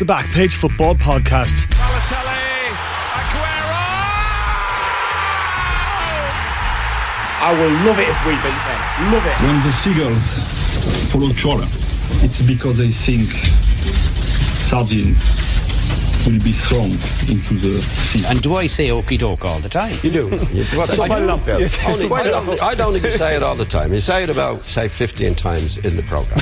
the Backpage Football Podcast. Balotelli, Aguero! I will love it if we beat them. Love it. When the seagulls follow Chola, it's because they think sardines will be thrown into the sea. And do I say okie doke all the time? You do. You, what, So I, quite a only, I, don't, I don't even say it all the time. You say it about, say, 15 times in the programme.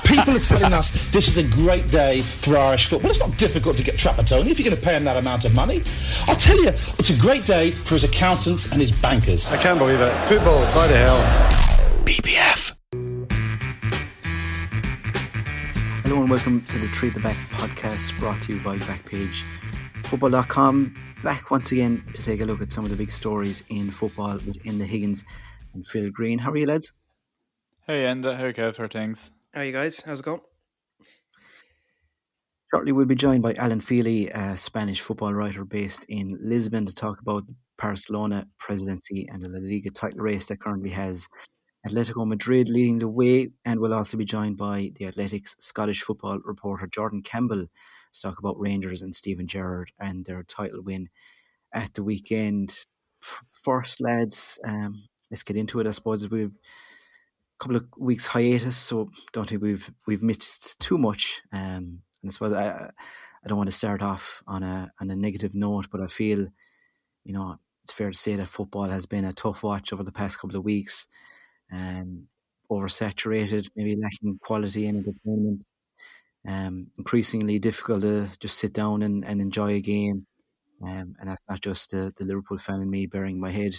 People are telling us this is a great day for Irish football. It's not difficult to get Trapattoni if you're going to pay him that amount of money. I'll tell you, it's a great day for his accountants and his bankers. I can't believe it. Football, by the hell. BPF. Hello and welcome to the Treat the Back podcast brought to you by Backpage Football.com. Back once again to take a look at some of the big stories in football with Enda Higgins and Phil Greene. How are you, lads? Hey, Enda, how are you things? How are you guys? How's it going? Shortly, we'll be joined by Alan Feehely, a Spanish football writer based in Lisbon, to talk about the Barcelona presidency and the La Liga title race that currently has Atletico Madrid leading the way. And we'll also be joined by the Athletic's Scottish football reporter Jordan Campbell to talk about Rangers and Steven Gerrard and their title win at the weekend. First, lads, um, let's get into it. I suppose we've a couple of weeks hiatus, so don't think we've we've missed too much. Um, and I suppose I I don't want to start off on a on a negative note, but I feel, you know, it's fair to say that football has been a tough watch over the past couple of weeks. Um, oversaturated, maybe lacking quality and entertainment. Um, increasingly difficult to just sit down and, and enjoy a game. Um, and that's not just the, the Liverpool fan in me bearing my head.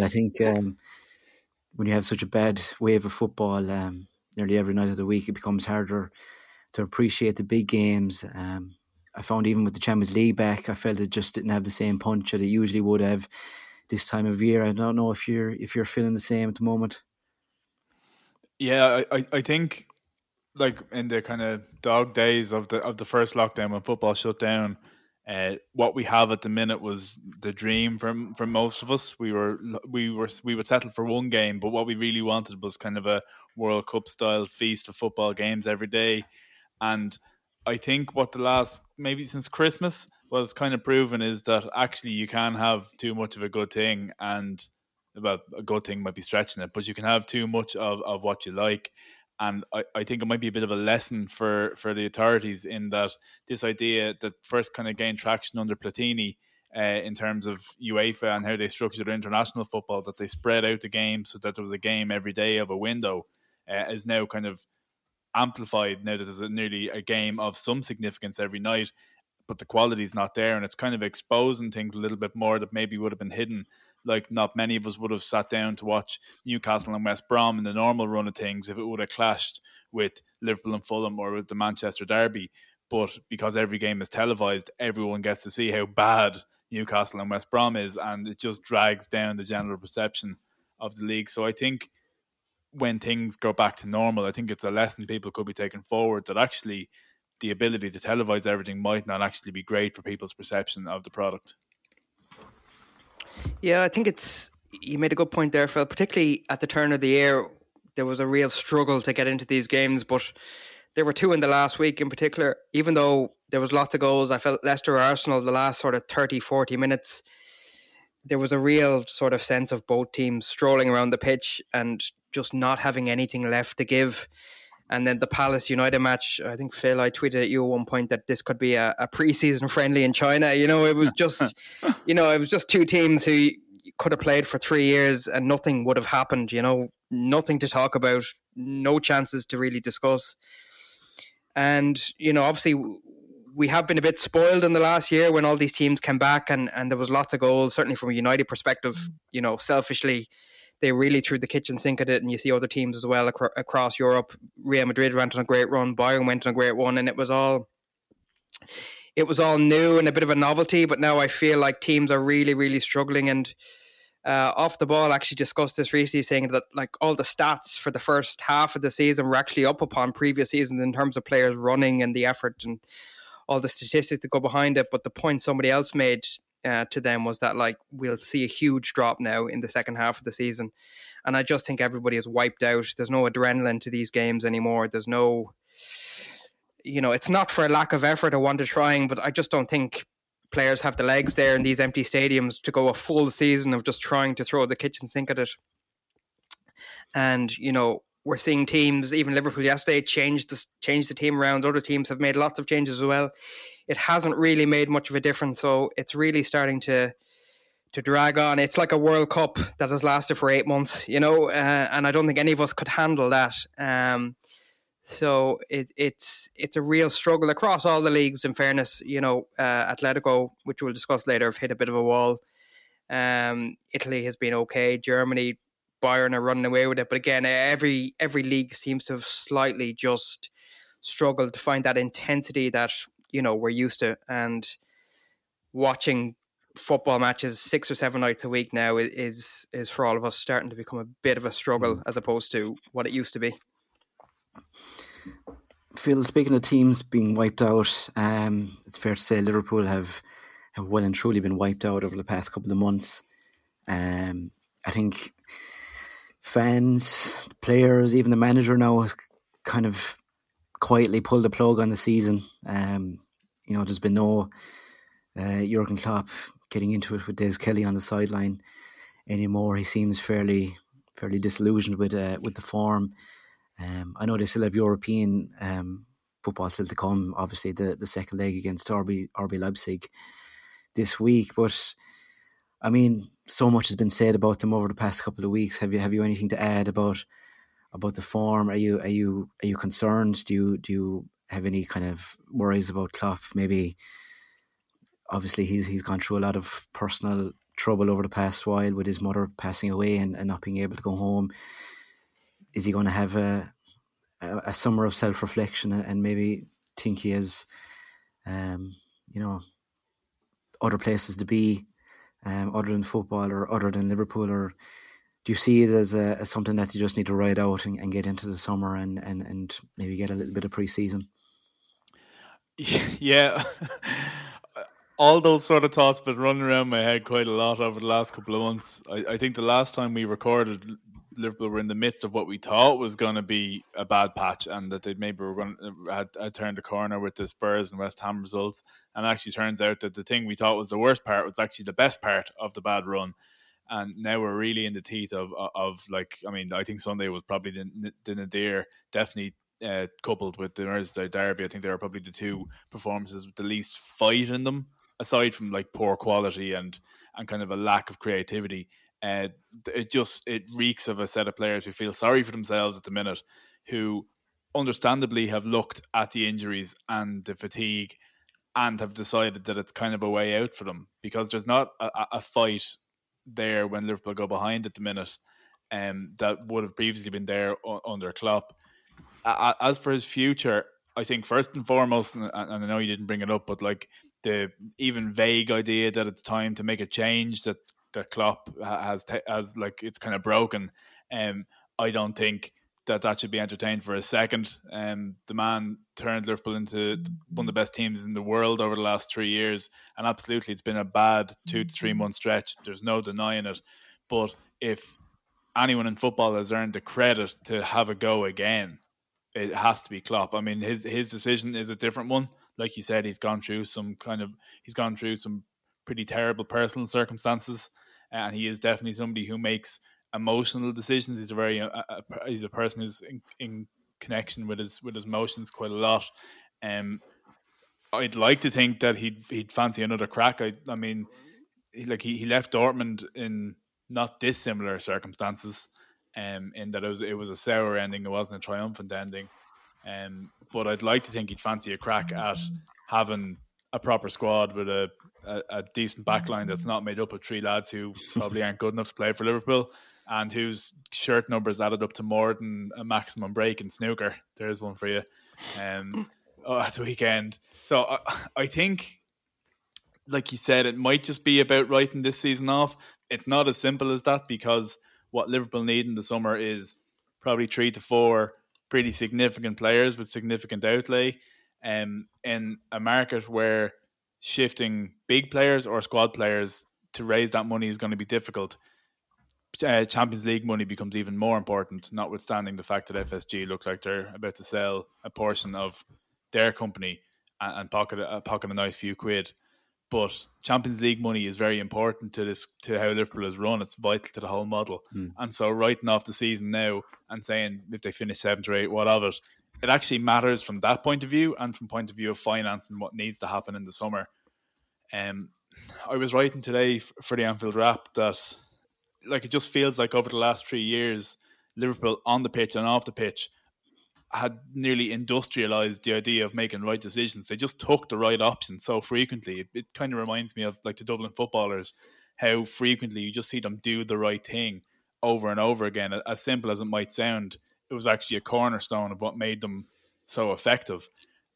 I think um, when you have such a bad wave of football um, nearly every night of the week, it becomes harder to appreciate the big games. Um, I found even with the Champions League back, I felt it just didn't have the same punch that it usually would have this time of year. I don't know if you're if you're feeling the same at the moment. Yeah, I, I, think like in the kind of dog days of the of the first lockdown when football shut down, uh, what we have at the minute was the dream from from most of us. We were we were we would settle for one game, but what we really wanted was kind of a World Cup style feast of football games every day. And I think what the last maybe since Christmas what it's kind of proven is that actually you can have too much of a good thing and well a good thing might be stretching it, but you can have too much of, of what you like. And I, I think it might be a bit of a lesson for, for the authorities in that this idea that first kind of gained traction under Platini uh, in terms of UEFA and how they structured international football, that they spread out the game so that there was a game every day of a window, uh, is now kind of amplified now that there's a, nearly a game of some significance every night, but the quality is not there, and it's kind of exposing things a little bit more that maybe would have been hidden. Like not many of us would have sat down to watch Newcastle and West Brom in the normal run of things if it would have clashed with Liverpool and Fulham or with the Manchester Derby. But because every game is televised, everyone gets to see how bad Newcastle and West Brom is, and it just drags down the general perception of the league. So I think when things go back to normal, I think it's a lesson people could be taking forward that actually the ability to televise everything might not actually be great for people's perception of the product. Yeah, I think it's you made a good point there, Phil. Particularly at the turn of the year, there was a real struggle to get into these games, but there were two in the last week in particular. Even though there was lots of goals, I felt Leicester Arsenal the last sort of 30, 40 minutes. There was a real sort of sense of both teams strolling around the pitch and just not having anything left to give. And then the Palace United match, I think Phil, I tweeted at you at one point that this could be a, a preseason friendly in China. You know, it was just, you know, it was just two teams who could have played for three years and nothing would have happened. You know, nothing to talk about, no chances to really discuss. And you know, obviously, we have been a bit spoiled in the last year when all these teams came back and and there was lots of goals. Certainly from a United perspective, mm. you know, selfishly they really threw the kitchen sink at it, and you see other teams as well acro- across Europe. Real Madrid went on a great run, Bayern went on a great one, and it was all it was all new and a bit of a novelty. But now I feel like teams are really, really struggling. And uh, off the ball, actually discussed this recently, saying that like all the stats for the first half of the season were actually up upon previous seasons in terms of players running and the effort and all the statistics that go behind it. But the point somebody else made uh, to them was that like we'll see a huge drop now in the second half of the season, and I just think everybody is wiped out. There's no adrenaline to these games anymore. There's no you know, it's not for a lack of effort or want to trying, but I just don't think players have the legs there in these empty stadiums to go a full season of just trying to throw the kitchen sink at it. And you know, we're seeing teams, even Liverpool yesterday, change the change the team around. Other teams have made lots of changes as well. It hasn't really made much of a difference, so it's really starting to to drag on. It's like a World Cup that has lasted for eight months, you know, uh, and I don't think any of us could handle that. Um, so it, it's it's a real struggle across all the leagues. In fairness, you know, uh, Atletico, which we'll discuss later, have hit a bit of a wall. Um, Italy has been okay. Germany, Bayern are running away with it. But again, every every league seems to have slightly just struggled to find that intensity that you know we're used to. And watching football matches six or seven nights a week now is is for all of us starting to become a bit of a struggle mm. as opposed to what it used to be. Phil, speaking of teams being wiped out, um, it's fair to say Liverpool have, have well and truly been wiped out over the past couple of months. Um, I think fans, players, even the manager now kind of quietly pulled the plug on the season. Um, you know, there's been no uh, Jurgen Klopp getting into it with Des Kelly on the sideline anymore. He seems fairly fairly disillusioned with uh, with the form. Um, I know they still have European um, football still to come. Obviously, the, the second leg against RB RB Leipzig this week. But I mean, so much has been said about them over the past couple of weeks. Have you have you anything to add about about the form? Are you are you are you concerned? Do you do you have any kind of worries about Klopp? Maybe obviously he's he's gone through a lot of personal trouble over the past while with his mother passing away and, and not being able to go home is he going to have a a, summer of self reflection and, and, maybe think he has, um, you know, other places to be, um, other than football or other than Liverpool, or do you see it as, a, as something that you just need to ride out and, and get into the summer and, and, and maybe get a little bit of pre-season? Yeah. all those sort of thoughts been running around my head quite a lot over the last couple of months. I, I, think the last time we recorded Liverpool were in the midst of what we thought was going to be a bad patch, and that they maybe were going to had, had corner with the Spurs and West Ham results. And actually, turns out that the thing we thought was the worst part was actually the best part of the bad run. And now we're really in the teeth of of, of like I mean I think Sunday was probably the, the nadir definitely uh, coupled with the Merseyside derby. I think they are probably the two performances with the least fight in them, aside from like poor quality and and kind of a lack of creativity. Uh, it just it reeks of a set of players who feel sorry for themselves at the minute, who understandably have looked at the injuries and the fatigue and have decided that it's kind of a way out for them because there's not a, a fight there when Liverpool go behind at the minute um, that would have previously been there under Klopp. As for his future, I think first and foremost, and I know you didn't bring it up, but like the even vague idea that it's time to make a change that that Klopp has has like it's kind of broken. Um, I don't think that that should be entertained for a second. Um, the man turned Liverpool into one of the best teams in the world over the last three years, and absolutely, it's been a bad two to three month stretch. There's no denying it. But if anyone in football has earned the credit to have a go again, it has to be Klopp. I mean, his his decision is a different one. Like you said, he's gone through some kind of he's gone through some pretty terrible personal circumstances, and he is definitely somebody who makes emotional decisions. He's a very uh, uh, he's a person who's in, in, connection with his with his emotions quite a lot. Um, I'd like to think that he'd he'd fancy another crack. I I mean, he, like he, he left Dortmund in not dissimilar circumstances. Um, in that it was it was a sour ending, it wasn't a triumphant ending. Um, but I'd like to think he'd fancy a crack at having a proper squad with a, a, a decent backline that's not made up of three lads who probably aren't good enough to play for Liverpool and whose shirt numbers added up to more than a maximum break in snooker. There's one for you. Um, oh, at the weekend. So I, I think, like you said, it might just be about writing this season off. It's not as simple as that because what Liverpool need in the summer is probably three to four pretty significant players with significant outlay um, in a market where shifting big players or squad players to raise that money is going to be difficult. Uh, Champions League money becomes even more important, notwithstanding the fact that FSG look like they're about to sell a portion of their company and, and pocket a pocket a nice few quid. But Champions League money is very important to this to how Liverpool is run. It's vital to the whole model. Mm. And so writing off the season now and saying if they finish seventh or eight, what of it? It actually matters from that point of view and from point of view of finance and what needs to happen in the summer. Um, I was writing today for the Anfield Wrap that like it just feels like over the last three years, Liverpool on the pitch and off the pitch had nearly industrialized the idea of making right decisions. They just took the right option so frequently. It, it kind of reminds me of like the Dublin footballers, how frequently you just see them do the right thing over and over again. As simple as it might sound, it was actually a cornerstone of what made them so effective.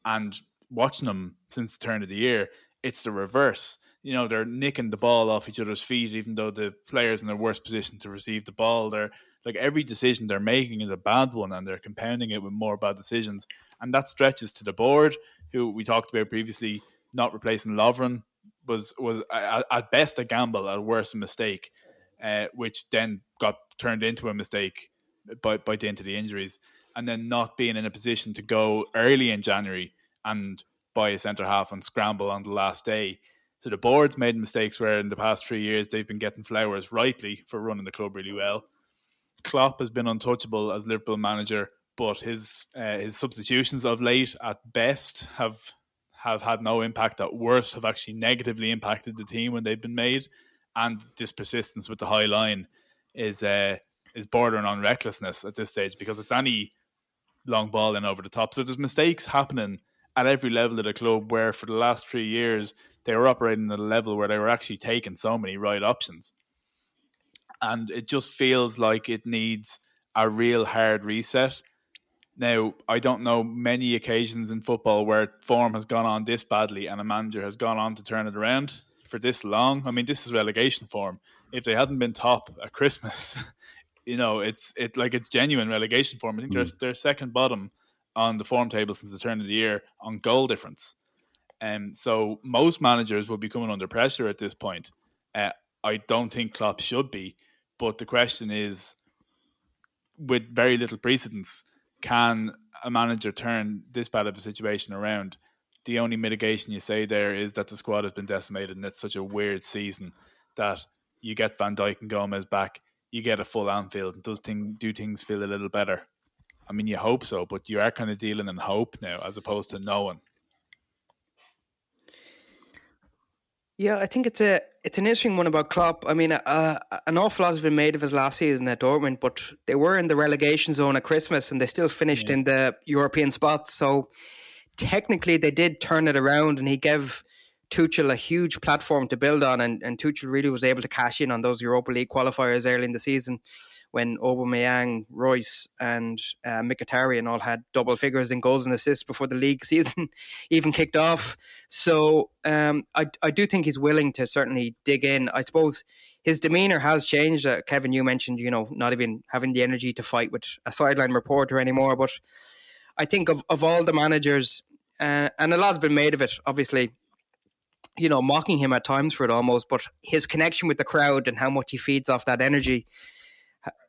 And watching them since the turn of the year, it's the reverse. You know, they're nicking the ball off each other's feet, even though the players in their worst position to receive the ball, they're like every decision they're making is a bad one and they're compounding it with more bad decisions. And that stretches to the board, who we talked about previously, not replacing Lovren was was at best a gamble, at worst a mistake, uh, which then got turned into a mistake by by dint of the injuries, and then not being in a position to go early in January and buy a centre half and scramble on the last day. So the board's made mistakes where in the past three years they've been getting flowers rightly for running the club really well. Klopp has been untouchable as Liverpool manager, but his uh, his substitutions of late at best have have had no impact. At worst, have actually negatively impacted the team when they've been made, and this persistence with the high line is uh, is bordering on recklessness at this stage because it's any long ball in over the top. So there's mistakes happening at every level of the club where for the last three years they were operating at a level where they were actually taking so many right options and it just feels like it needs a real hard reset. Now, I don't know many occasions in football where form has gone on this badly and a manager has gone on to turn it around for this long. I mean, this is relegation form. If they hadn't been top at Christmas, you know, it's it like it's genuine relegation form. I think mm. they're they're second bottom on the form table since the turn of the year on goal difference. And um, so most managers will be coming under pressure at this point. Uh, I don't think Klopp should be but the question is, with very little precedence, can a manager turn this bad of a situation around? The only mitigation you say there is that the squad has been decimated, and it's such a weird season that you get Van Dijk and Gomez back, you get a full Anfield. Does thing do things feel a little better? I mean, you hope so, but you are kind of dealing in hope now as opposed to knowing. Yeah, I think it's a it's an interesting one about Klopp. I mean, uh, an awful lot has been made of his last season at Dortmund, but they were in the relegation zone at Christmas and they still finished yeah. in the European spots. So technically, they did turn it around, and he gave Tuchel a huge platform to build on, and, and Tuchel really was able to cash in on those Europa League qualifiers early in the season when Aubameyang, Reus, and uh, Mkhitaryan all had double figures in goals and assists before the league season even kicked off. So um, I, I do think he's willing to certainly dig in. I suppose his demeanor has changed. Uh, Kevin, you mentioned, you know, not even having the energy to fight with a sideline reporter anymore. But I think of, of all the managers, uh, and a lot has been made of it, obviously, you know, mocking him at times for it almost, but his connection with the crowd and how much he feeds off that energy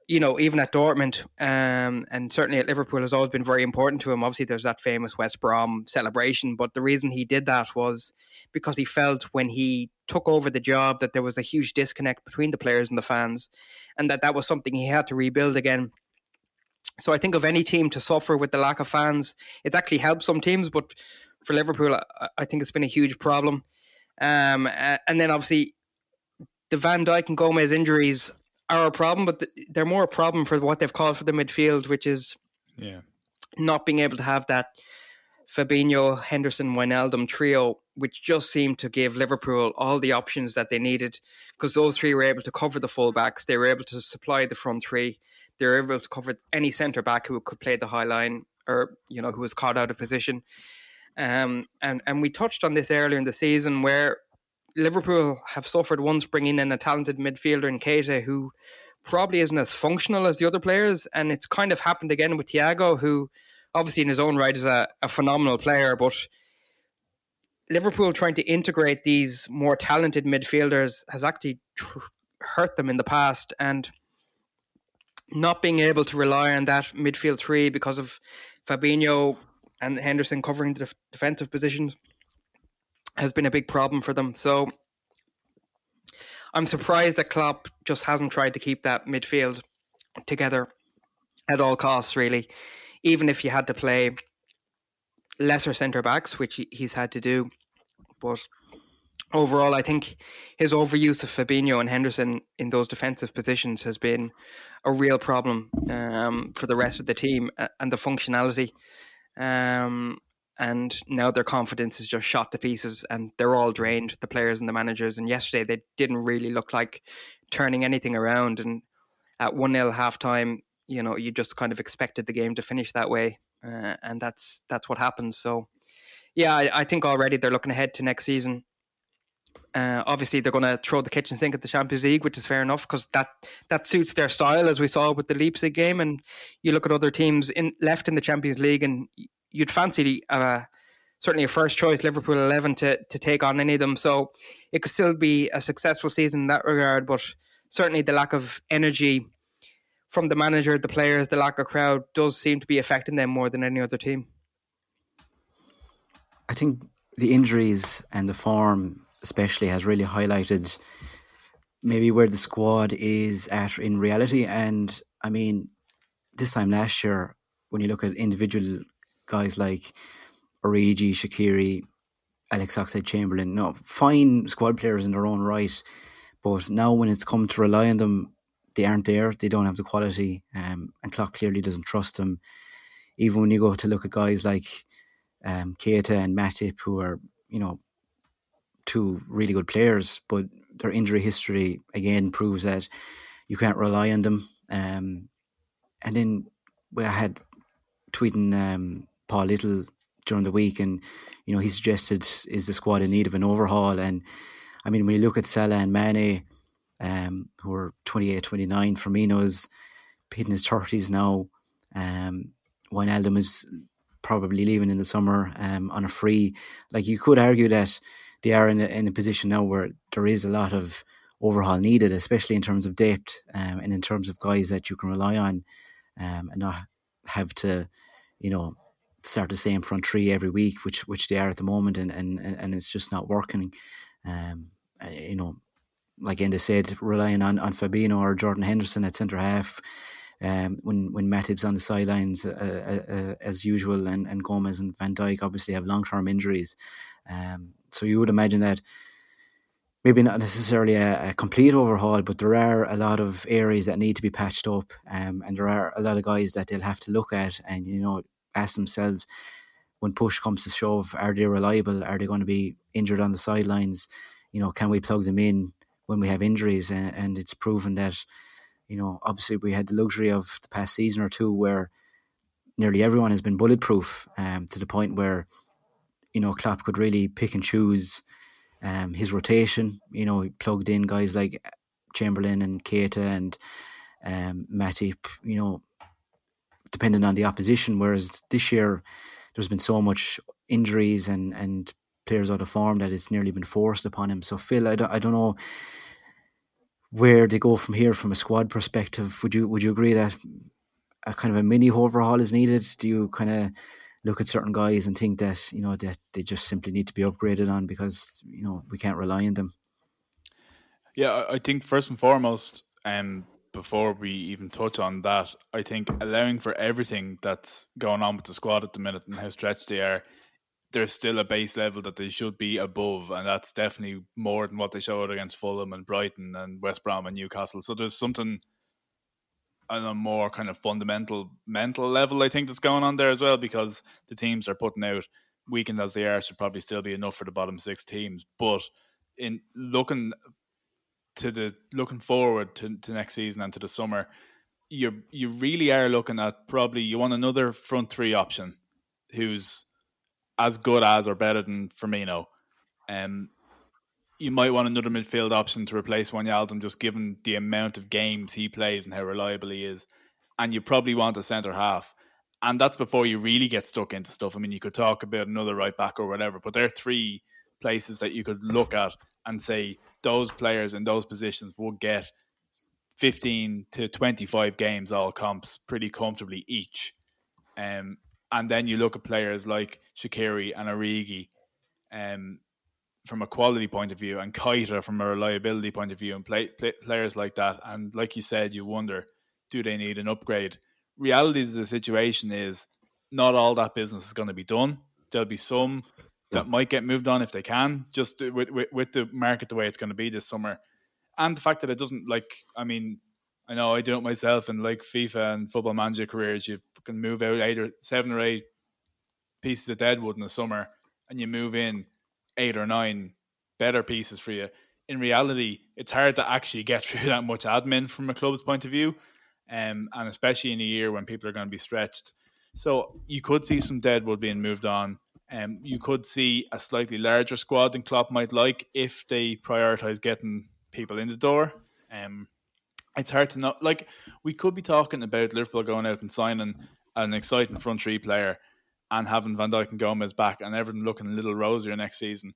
you know, even at Dortmund um, and certainly at Liverpool has always been very important to him. Obviously, there's that famous West Brom celebration, but the reason he did that was because he felt when he took over the job that there was a huge disconnect between the players and the fans, and that that was something he had to rebuild again. So I think of any team to suffer with the lack of fans, it's actually helped some teams, but for Liverpool, I think it's been a huge problem. Um, and then obviously the Van Dijk and Gomez injuries are a problem, but they're more a problem for what they've called for the midfield, which is yeah not being able to have that Fabinho, Henderson, Wijnaldum trio, which just seemed to give Liverpool all the options that they needed because those three were able to cover the fullbacks, they were able to supply the front three, they were able to cover any centre back who could play the high line or you know who was caught out of position. Um, and and we touched on this earlier in the season where Liverpool have suffered once bringing in a talented midfielder in Keita who probably isn't as functional as the other players. And it's kind of happened again with Thiago, who obviously in his own right is a, a phenomenal player, but Liverpool trying to integrate these more talented midfielders has actually tr- hurt them in the past. And not being able to rely on that midfield three because of Fabinho and Henderson covering the def- defensive positions has been a big problem for them. So I'm surprised that Klopp just hasn't tried to keep that midfield together at all costs, really. Even if you had to play lesser centre backs, which he's had to do. But overall, I think his overuse of Fabinho and Henderson in those defensive positions has been a real problem um, for the rest of the team and the functionality. Um, and now their confidence is just shot to pieces and they're all drained, the players and the managers. And yesterday they didn't really look like turning anything around. And at 1 0 half time, you know, you just kind of expected the game to finish that way. Uh, and that's that's what happens. So, yeah, I, I, think already they're looking ahead to next season. Uh, obviously, they're going to throw the kitchen sink at the Champions League, which is fair enough because that that suits their style, as we saw with the Leipzig game. And you look at other teams in left in the Champions League, and you'd fancy uh, certainly a first choice Liverpool eleven to to take on any of them. So it could still be a successful season in that regard, but certainly the lack of energy from the manager, the players, the lack of crowd does seem to be affecting them more than any other team. I think the injuries and the form, especially, has really highlighted maybe where the squad is at in reality. And I mean, this time last year, when you look at individual guys like Origi, Shaqiri, Alex Oxlade Chamberlain, no, fine squad players in their own right. But now when it's come to rely on them, they aren't there. They don't have the quality. Um, and Klopp clearly doesn't trust them. Even when you go to look at guys like um, Keita and Matip, who are, you know, two really good players, but their injury history again proves that you can't rely on them. Um, and then we had tweeting um, Paul Little during the week, and you know he suggested is the squad in need of an overhaul. And I mean, when you look at Salah and Mane, um, who are 28, 29, Firmino's hitting his thirties now. Um, Wijnaldum is probably leaving in the summer um, on a free. Like you could argue that they are in a, in a position now where there is a lot of overhaul needed, especially in terms of depth um, and in terms of guys that you can rely on um, and not have to, you know, start the same front three every week, which which they are at the moment, and and, and it's just not working. Um, you know, like Enda said, relying on, on Fabinho or Jordan Henderson at centre half. Um, when when Matip's on the sidelines uh, uh, uh, as usual, and, and Gomez and Van Dijk obviously have long term injuries, um, so you would imagine that maybe not necessarily a, a, complete overhaul, but there are a lot of areas that need to be patched up, um, and there are a lot of guys that they'll have to look at and you know ask themselves when push comes to shove, are they reliable? Are they going to be injured on the sidelines? You know, can we plug them in? when we have injuries, and, and it's proven that you know obviously we had the luxury of the past season or two where nearly everyone has been bulletproof um, to the point where you know Klopp could really pick and choose um, his rotation. You know, he plugged in guys like Chamberlain and Keita and um, Matip. You know, depending on the opposition. Whereas this year, there's been so much injuries and and players out of form that it's nearly been forced upon him. So Phil, I don't, I don't know where they go from here from a squad perspective. Would you would you agree that a kind of a mini overhaul is needed? Do you kind of look at certain guys and think that you know that they just simply need to be upgraded on because you know we can't rely on them? Yeah, I think first and foremost, um, before we even touch on that, I think allowing for everything that's going on with the squad at the minute and how stretched they are there's still a base level that they should be above, and that's definitely more than what they showed against Fulham and Brighton and West Brom and Newcastle. So there's something on a more kind of fundamental mental level, I think, that's going on there as well, because the teams are putting out weakened as they are should probably still be enough for the bottom six teams. But in looking to the looking forward to, to next season and to the summer, you you really are looking at probably you want another front three option who's as good as or better than Firmino. Um, you might want another midfield option to replace Wijnaldum, just given the amount of games he plays and how reliable he is. And you probably want a centre half. And that's before you really get stuck into stuff. I mean, you could talk about another right back or whatever, but there are three places that you could look at and say those players in those positions will get 15 to 25 games all comps pretty comfortably each. Um, and then you look at players like Shaqiri and Origi, um, from a quality point of view, and Keita from a reliability point of view, and play, play, players like that. And like you said, you wonder, do they need an upgrade? Reality of the situation is not all that business is going to be done. There'll be some that might get moved on if they can, just with, with, with the market the way it's going to be this summer, and the fact that it doesn't like. I mean, I know I do it myself, and like FIFA and Football Manager careers, you can move out eight or seven or eight pieces of deadwood in the summer, and you move in eight or nine better pieces for you. In reality, it's hard to actually get through that much admin from a club's point of view, um, and especially in a year when people are going to be stretched. So you could see some deadwood being moved on. Um, you could see a slightly larger squad than Klopp might like if they prioritise getting people in the door. Um, it's hard to know. Like we could be talking about Liverpool going out and signing an exciting front three player and having Van Dijk and Gomez back and everything looking a little rosier next season.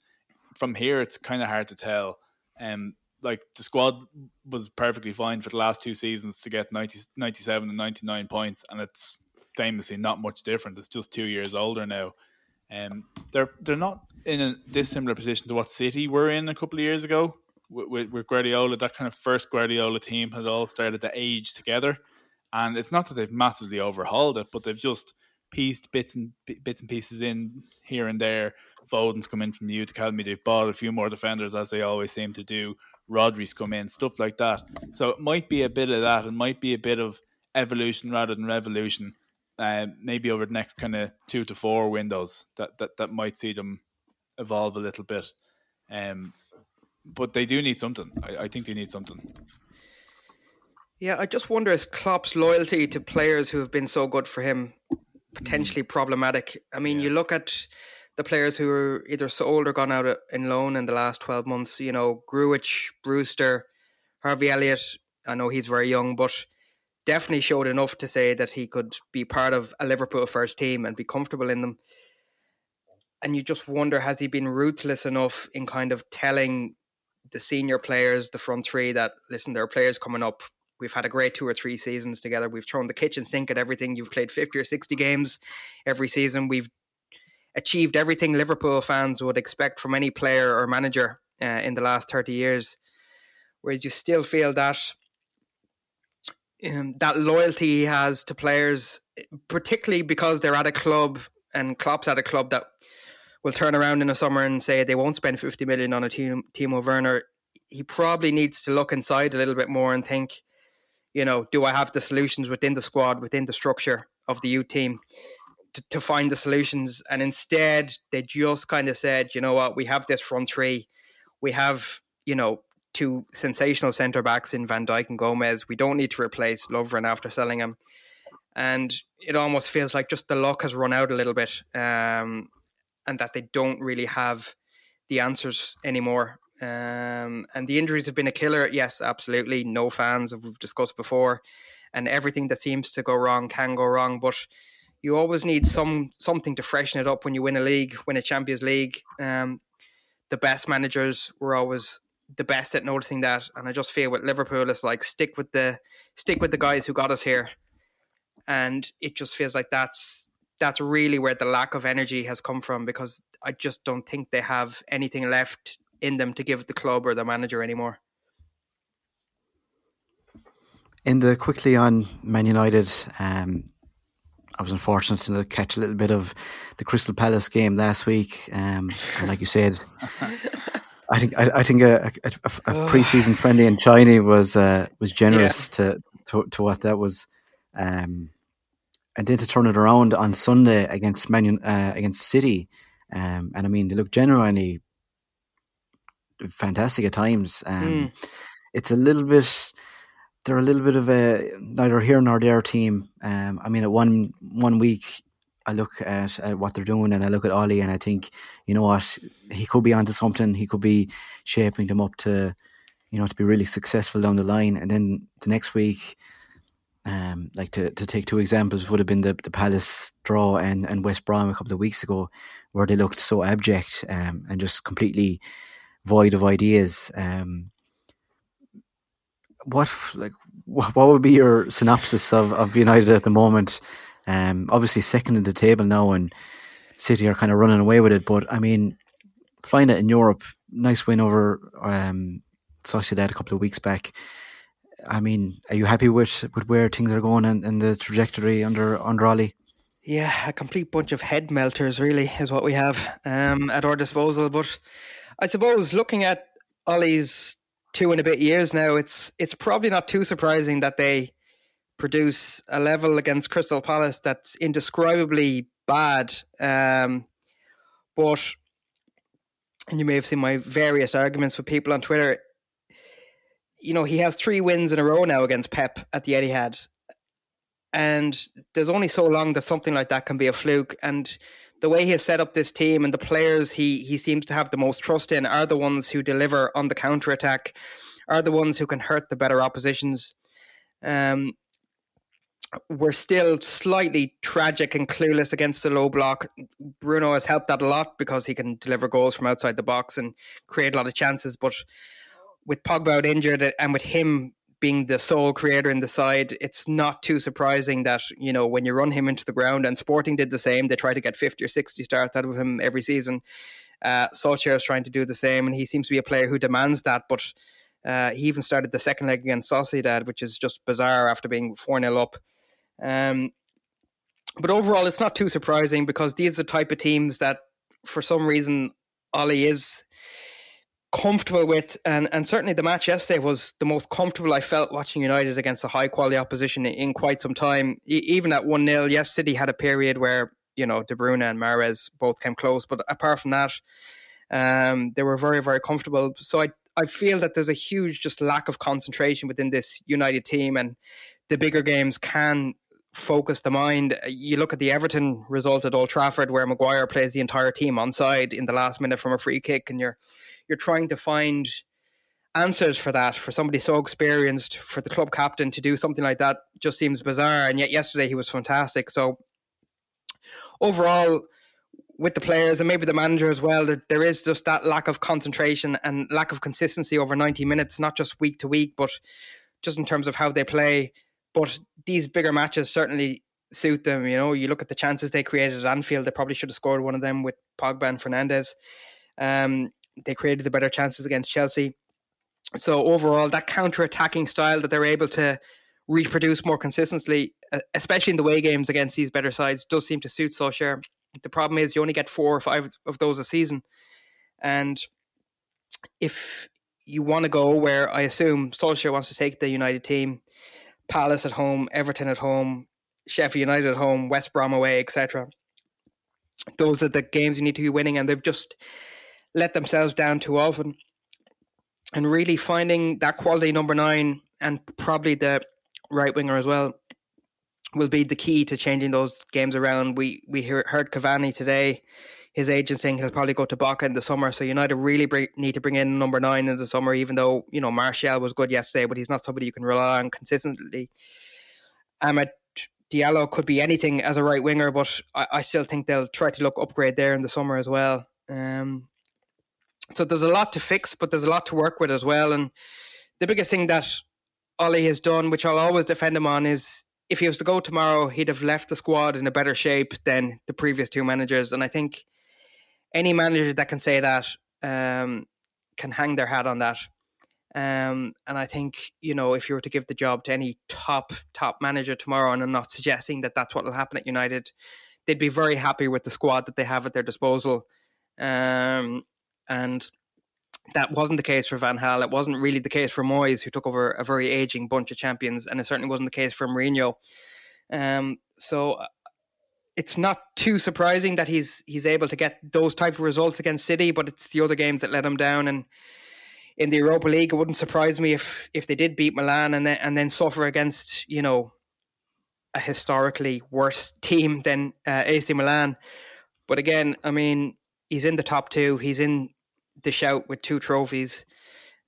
From here, it's kind of hard to tell. Um, like the squad was perfectly fine for the last two seasons to get 90, 97 and 99 points, and it's famously not much different. It's just two years older now. Um, they're they're not in a dissimilar position to what City were in a couple of years ago with, with, with Guardiola. That kind of first Guardiola team had all started to age together, and it's not that they've massively overhauled it, but they've just pieced bits and bits and pieces in here and there. Foden's come in from the youth academy. They've bought a few more defenders as they always seem to do. Rodri's come in, stuff like that. So it might be a bit of that. It might be a bit of evolution rather than revolution. Uh, maybe over the next kind of two to four windows that, that that might see them evolve a little bit. Um, but they do need something. I, I think they need something. Yeah, I just wonder is Klopp's loyalty to players who have been so good for him potentially problematic. I mean, yeah. you look at the players who are either sold or gone out in loan in the last 12 months, you know, Grujic, Brewster, Harvey Elliott. I know he's very young, but definitely showed enough to say that he could be part of a Liverpool first team and be comfortable in them. And you just wonder has he been ruthless enough in kind of telling the senior players, the front three, that listen, there are players coming up We've had a great two or three seasons together. We've thrown the kitchen sink at everything. You've played 50 or 60 games every season. We've achieved everything Liverpool fans would expect from any player or manager uh, in the last 30 years. Whereas you still feel that um, that loyalty he has to players, particularly because they're at a club and Klopp's at a club that will turn around in the summer and say they won't spend 50 million on a team, Timo Werner. He probably needs to look inside a little bit more and think, you know, do I have the solutions within the squad, within the structure of the U team to, to find the solutions? And instead, they just kind of said, you know what, we have this front three. We have, you know, two sensational centre backs in Van Dijk and Gomez. We don't need to replace Lovren after selling him. And it almost feels like just the luck has run out a little bit um, and that they don't really have the answers anymore. Um, and the injuries have been a killer. Yes, absolutely. No fans, as we've discussed before, and everything that seems to go wrong can go wrong. But you always need some something to freshen it up when you win a league, win a Champions League. Um, the best managers were always the best at noticing that, and I just feel with Liverpool, it's like stick with the stick with the guys who got us here, and it just feels like that's that's really where the lack of energy has come from because I just don't think they have anything left in them to give the club or the manager anymore. In the quickly on Man United, um, I was unfortunate to catch a little bit of the Crystal Palace game last week. Um, and like you said, I think I, I think a, a, a, preseason friendly in China was uh, was generous yeah. to, to, to what that was. Um, and then to turn it around on Sunday against Man uh, against City, um, and I mean they look genuinely fantastic at times. Um, mm. It's a little bit. They're a little bit of a neither here nor there team. Um, I mean, at one one week, I look at, at, what they're doing and I look at Ole and I think, you know what, he could be onto something. He could be shaping them up to, you know, to be really successful down the line. And then the next week, um, like to, to take two examples would have been the, the Palace draw and, and West Brom a couple of weeks ago, where they looked so abject um, and just completely void of ideas. Um, what like what, what would be your synopsis of, of United at the moment? Um, obviously second in the table now, and City are kind of running away with it. But I mean, find it in Europe. Nice win over um, Sociedad a couple of weeks back. I mean, are you happy with, with where things are going and, and the trajectory under under Ole? Yeah, a complete bunch of head melters, really, is what we have um, at our disposal. But I suppose looking at Ole's two and a bit years now, it's it's probably not too surprising that they produce a level against Crystal Palace that's indescribably bad. Um, but and you may have seen my various arguments with people on Twitter. You know, he has three wins in a row now against Pep at the Etihad. And there's only so long that something like that can be a fluke. And the way he has set up this team and the players he he seems to have the most trust in are the ones who deliver on the counter attack, are the ones who can hurt the better oppositions. Um, we're still slightly tragic and clueless against the low block. Bruno has helped that a lot because he can deliver goals from outside the box and create a lot of chances. But with Pogba out injured and with him being the sole creator in the side, it's not too surprising that, you know, when you run him into the ground and Sporting did the same, they try to get 50 or 60 starts out of him every season. Uh, Solskjaer is trying to do the same, and he seems to be a player who demands that. But uh, he even started the second leg against Sociedad, which is just bizarre after being 4 0 up. Um, but overall, it's not too surprising because these are the type of teams that, for some reason, Ole is comfortable with. And, and certainly the match yesterday was the most comfortable I felt watching United against a high quality opposition in quite some time. E- even at 1 0, yes, City had a period where, you know, De Bruyne and Mahrez both came close. But apart from that, um, they were very, very comfortable. So I, I feel that there's a huge just lack of concentration within this United team. And the bigger games can focus the mind. Uh, you look at the Everton result at Old Trafford, where Maguire plays the entire team on side in the last minute from a free kick, and you're you're trying to find answers for that for somebody so experienced for the club captain to do something like that just seems bizarre. And yet yesterday he was fantastic. So overall. With the players and maybe the manager as well, there, there is just that lack of concentration and lack of consistency over 90 minutes, not just week to week, but just in terms of how they play but these bigger matches certainly suit them. You know, you look at the chances they created at Anfield; they probably should have scored one of them with Pogba and Fernandes. Um, they created the better chances against Chelsea. So overall, that counter-attacking style that they're able to reproduce more consistently, especially in the way games against these better sides, does seem to suit Solskjaer. The problem is you only get four or five of those a season, and if you want to go where I assume Solskjaer wants to take the United team, Palace at home, Everton at home, Sheffield United at home, West Brom away, etc. Those are the games you need to be winning, and they've just let themselves down too often. And really finding that quality number nine and probably the right winger as well will be the key to changing those games around. We we heard Cavani today his agent saying he'll probably go to Boca in the summer. So United really bring, need to bring in number nine in the summer, even though, you know, Martial was good yesterday, but he's not somebody you can rely on consistently. Amad Diallo could be anything as a right winger, but I, I, still think they'll try to look upgrade there in the summer as well. Um, so there's a lot to fix, but there's a lot to work with as well. And the biggest thing that Ole has done, which I'll always defend him on, is if he was to go tomorrow, he'd have left the squad in a better shape than the previous two managers. And I think any manager that can say that um, can hang their hat on that. Um, and I think you know if you were to give the job to any top top manager tomorrow, and I'm not suggesting that that's what will happen at United, they'd be very happy with the squad that they have at their disposal. Um, and that wasn't the case for Van Gaal. It wasn't really the case for Moyes, who took over a very aging bunch of champions, and it certainly wasn't the case for Mourinho. Um, so it's not too surprising that he's he's able to get those type of results against City, but it's the other games that let him down. And in the Europa League, it wouldn't surprise me if if they did beat Milan and then and then suffer against you know a historically worse team than uh, AC Milan. But again, I mean, he's in the top two. He's in the shout with two trophies,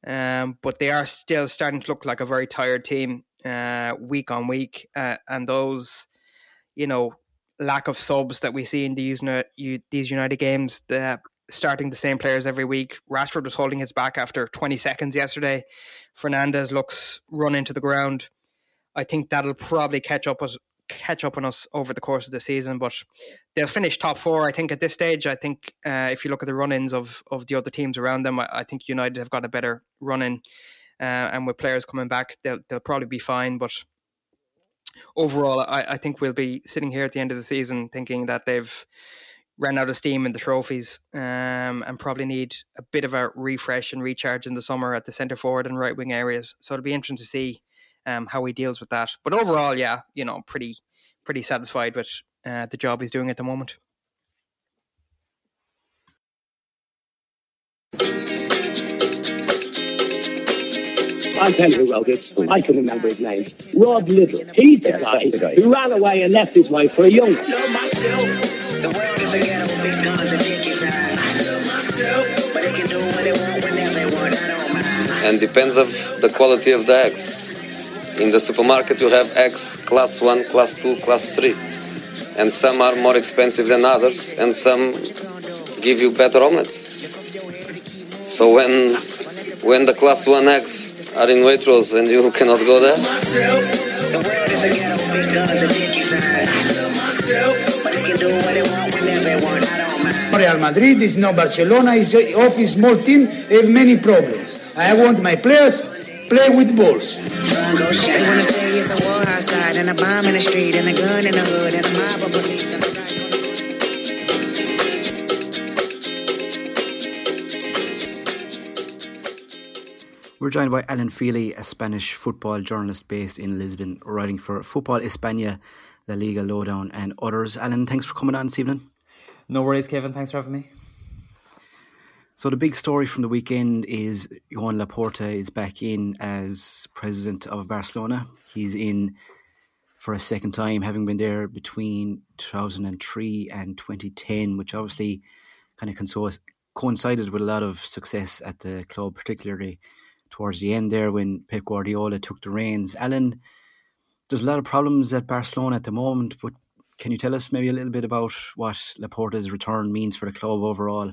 um, but they are still starting to look like a very tired team uh, week on week, uh, and those you know lack of subs that we see in these these United games, the, starting the same players every week. Rashford was holding his back after 20 seconds yesterday. Fernandes looks run into the ground. I think that'll probably catch up with catch up on us over the course of the season, but they'll finish top four. I think at this stage. I think uh, if you look at the run-ins of of the other teams around them, I, I think United have got a better run-in, uh, and with players coming back, they'll they'll probably be fine. But overall, I, I think we'll be sitting here at the end of the season thinking that they've ran out of steam in the trophies um, and probably need a bit of a refresh and recharge in the summer at the centre forward and right wing areas. So it'll be interesting to see um, how he deals with that. But overall, yeah, you know, pretty pretty satisfied with uh, the job he's doing at the moment. I'll tell you who wrote it. I can remember his name. Rod Little. He's the guy who ran away and left his wife for a young one. And depends of the quality of the eggs. In the supermarket, you have eggs class 1, class 2, class 3. And some are more expensive than others, and some give you better omelets. So when when the class 1 eggs are in Waitrose and you cannot go there, Real Madrid is no Barcelona, is of small team, they have many problems. I want my players play with balls. They wanna say it's a war outside and a bomb in the street and a gun in the hood and a mob of police. We're joined by Alan Feehely, a Spanish football journalist based in Lisbon, writing for Football España, La Liga Lowdown, and others. Alan, thanks for coming on this evening. No worries, Kevin. Thanks for having me. So the big story from the weekend is Joan Laporta is back in as president of Barcelona. He's in for a second time, having been there between 2003 and 2010, which obviously kind of coincided with a lot of success at the club, particularly towards the end there when Pep Guardiola took the reins. Alan, there's a lot of problems at Barcelona at the moment, but can you tell us maybe a little bit about what Laporta's return means for the club overall?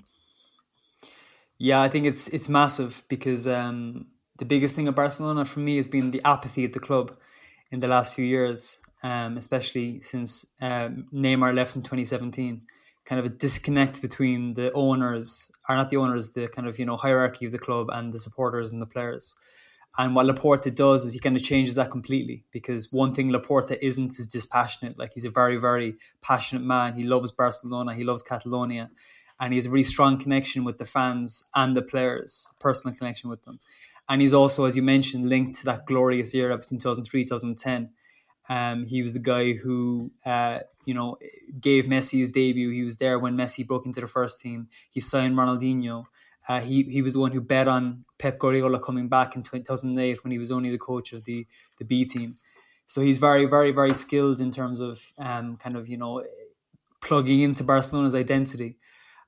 Yeah, I think it's it's massive because um, the biggest thing at Barcelona for me has been the apathy at the club in the last few years, um, especially since um, Neymar left in 2017. Kind of a disconnect between the owners, or not the owners, the kind of you know hierarchy of the club and the supporters and the players. And what Laporta does is he kind of changes that completely because one thing Laporta isn't is dispassionate. Like he's a very, very passionate man. He loves Barcelona, he loves Catalonia, and he has a really strong connection with the fans and the players, personal connection with them. And he's also, as you mentioned, linked to that glorious era between 2003 2010. Um, he was the guy who, uh, you know, gave Messi his debut. He was there when Messi broke into the first team. He signed Ronaldinho. Uh, he he was the one who bet on Pep Guardiola coming back in 2008 when he was only the coach of the the B team. So he's very very very skilled in terms of um, kind of you know plugging into Barcelona's identity,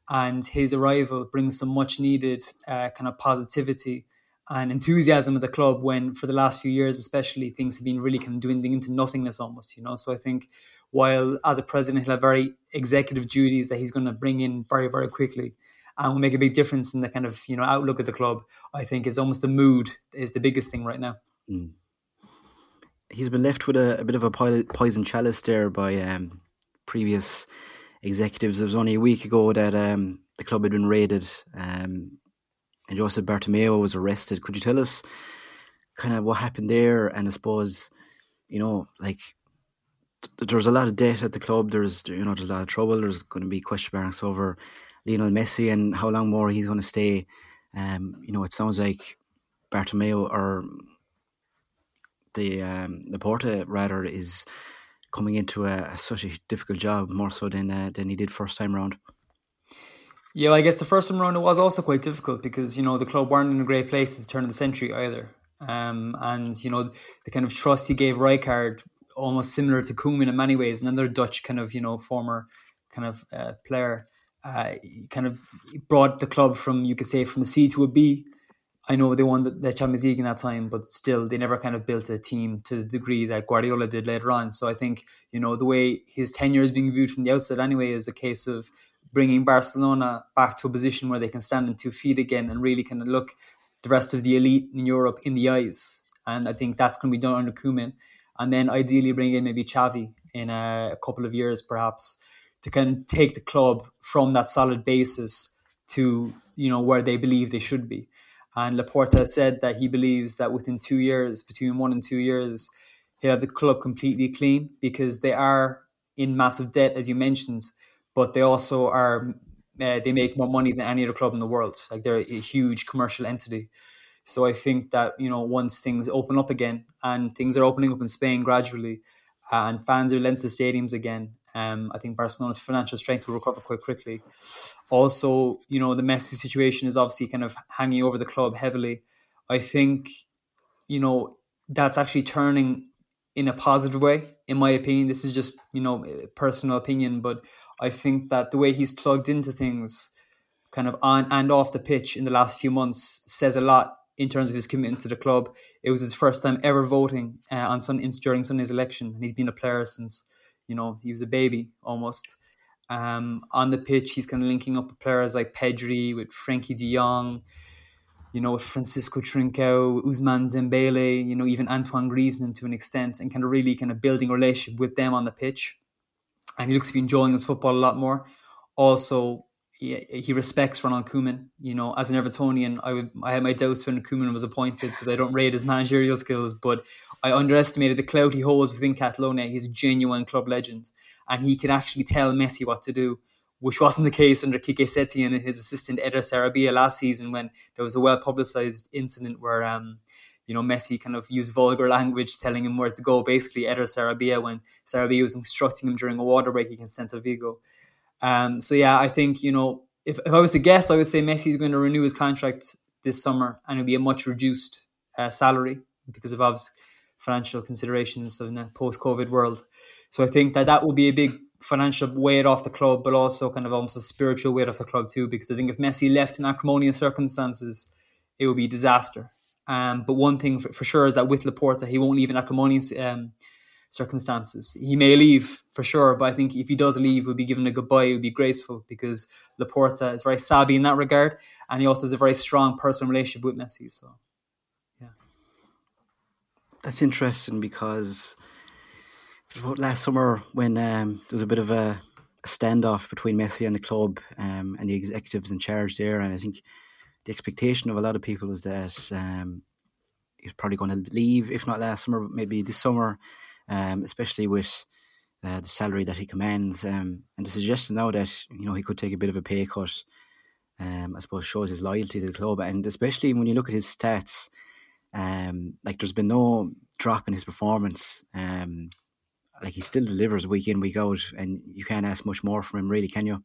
and his arrival brings some much needed uh, kind of positivity and enthusiasm at the club when for the last few years especially things have been really kind of dwindling into nothingness almost you know so I think while as a president he'll have very executive duties that he's going to bring in very very quickly and will make a big difference in the kind of you know outlook of the club. I think is almost the mood is the biggest thing right now. Mm. He's been left with a, a, bit of a poison chalice there by um, previous executives. It was only a week ago that um, the club had been raided, um, and Joseph Bartomeu was arrested. Could you tell us kind of what happened there? And I suppose you know, like there's a lot of debt at the club. There's you know there's a lot of trouble. There's going to be question marks over Lionel Messi and how long more he's going to stay. Um, you know, it sounds like Bartomeu or the um, Laporta rather is coming into a, such a difficult job more so than uh, than he did first time round. Yeah, I guess the first time around it was also quite difficult because you know the club weren't in a great place at the turn of the century either, um, and you know the kind of trust he gave Rijkaard almost similar to Koeman in many ways, another Dutch kind of you know former kind of uh, player uh, kind of brought the club from you could say from a C to a B. I know they won the, the, Champions League in that time, but still they never kind of built a team to the degree that Guardiola did later on. So I think you know the way his tenure is being viewed from the outset anyway is a case of bringing Barcelona back to a position where they can stand on two feet again and really kind of look the rest of the elite in Europe in the eyes. And I think that's going to be done under Koeman. And then ideally bring in maybe Xavi in a, a couple of years, perhaps, to kind of take the club from that solid basis to you know where they believe they should be. And Laporta said that he believes that within two years, between one and two years, he'll have the club completely clean because they are in massive debt, as you mentioned, but they also are uh, they make more money than any other club in the world. Like they're a huge commercial entity. So I think that you know once things open up again, and things are opening up in Spain gradually, uh, and fans are lent to stadiums again, um, I think Barcelona's financial strength will recover quite quickly. Also, you know, the Messi situation is obviously kind of hanging over the club heavily. I think, you know, that's actually turning in a positive way, in my opinion. This is just, you know, personal opinion, but I think that the way he's plugged into things, kind of on and off the pitch in the last few months, says a lot in terms of his commitment to the club. It was his first time ever voting uh, on Sun- during Sunday's election, and he's been a player since you know, he was a baby almost. Um, on the pitch, he's kind of linking up with players like Pedri, with Frenkie de Jong, you know, with Francisco Trincao, Ousmane Dembele, you know, even Antoine Griezmann to an extent, and kind of really kind of building a relationship with them on the pitch. And he looks to be enjoying his football a lot more. Also, he, he respects Ronald Koeman. You know, as an Evertonian, I would I had my doubts when Koeman was appointed because I don't rate his managerial skills, but I underestimated the clout he holds within Catalonia. He's a genuine club legend, and he can actually tell Messi what to do, which wasn't the case under Quique Setien and his assistant Eder Sarabia last season when there was a well publicized incident where. Um, you know, Messi kind of used vulgar language telling him where to go. Basically, Eder Sarabia when Sarabia was instructing him during a water break against Celta Vigo. Um, so yeah, I think you know, if, if I was to guess, I would say Messi is going to renew his contract this summer, and it'll be a much reduced uh, salary because of obviously financial considerations in a post-COVID world. So I think that that will be a big financial weight off the club, but also kind of almost a spiritual weight off the club too. Because I think if Messi left in acrimonious circumstances, it would be disaster. Um, but one thing for, for, sure is that with Laporta, he won't leave in acrimonious um, circumstances. He may leave for sure, but I think if he does leave, we'll be given a goodbye. It would be graceful because Laporta is very savvy in that regard, and he also has a very strong personal relationship with Messi. So yeah, that's interesting because last summer when um, there was a bit of a standoff between Messi and the club um, and the executives in charge there, and I think the expectation of a lot of people was that um, he's probably going to leave, if not last summer, maybe this summer, um, especially with uh, the salary that he commands, um, and the suggestion now that you know he could take a bit of a pay cut. Um, I suppose shows his loyalty to the club, and especially when you look at his stats, um, like there's been no drop in his performance. Um, like he still delivers week in week out, and you can't ask much more from him, really, can you?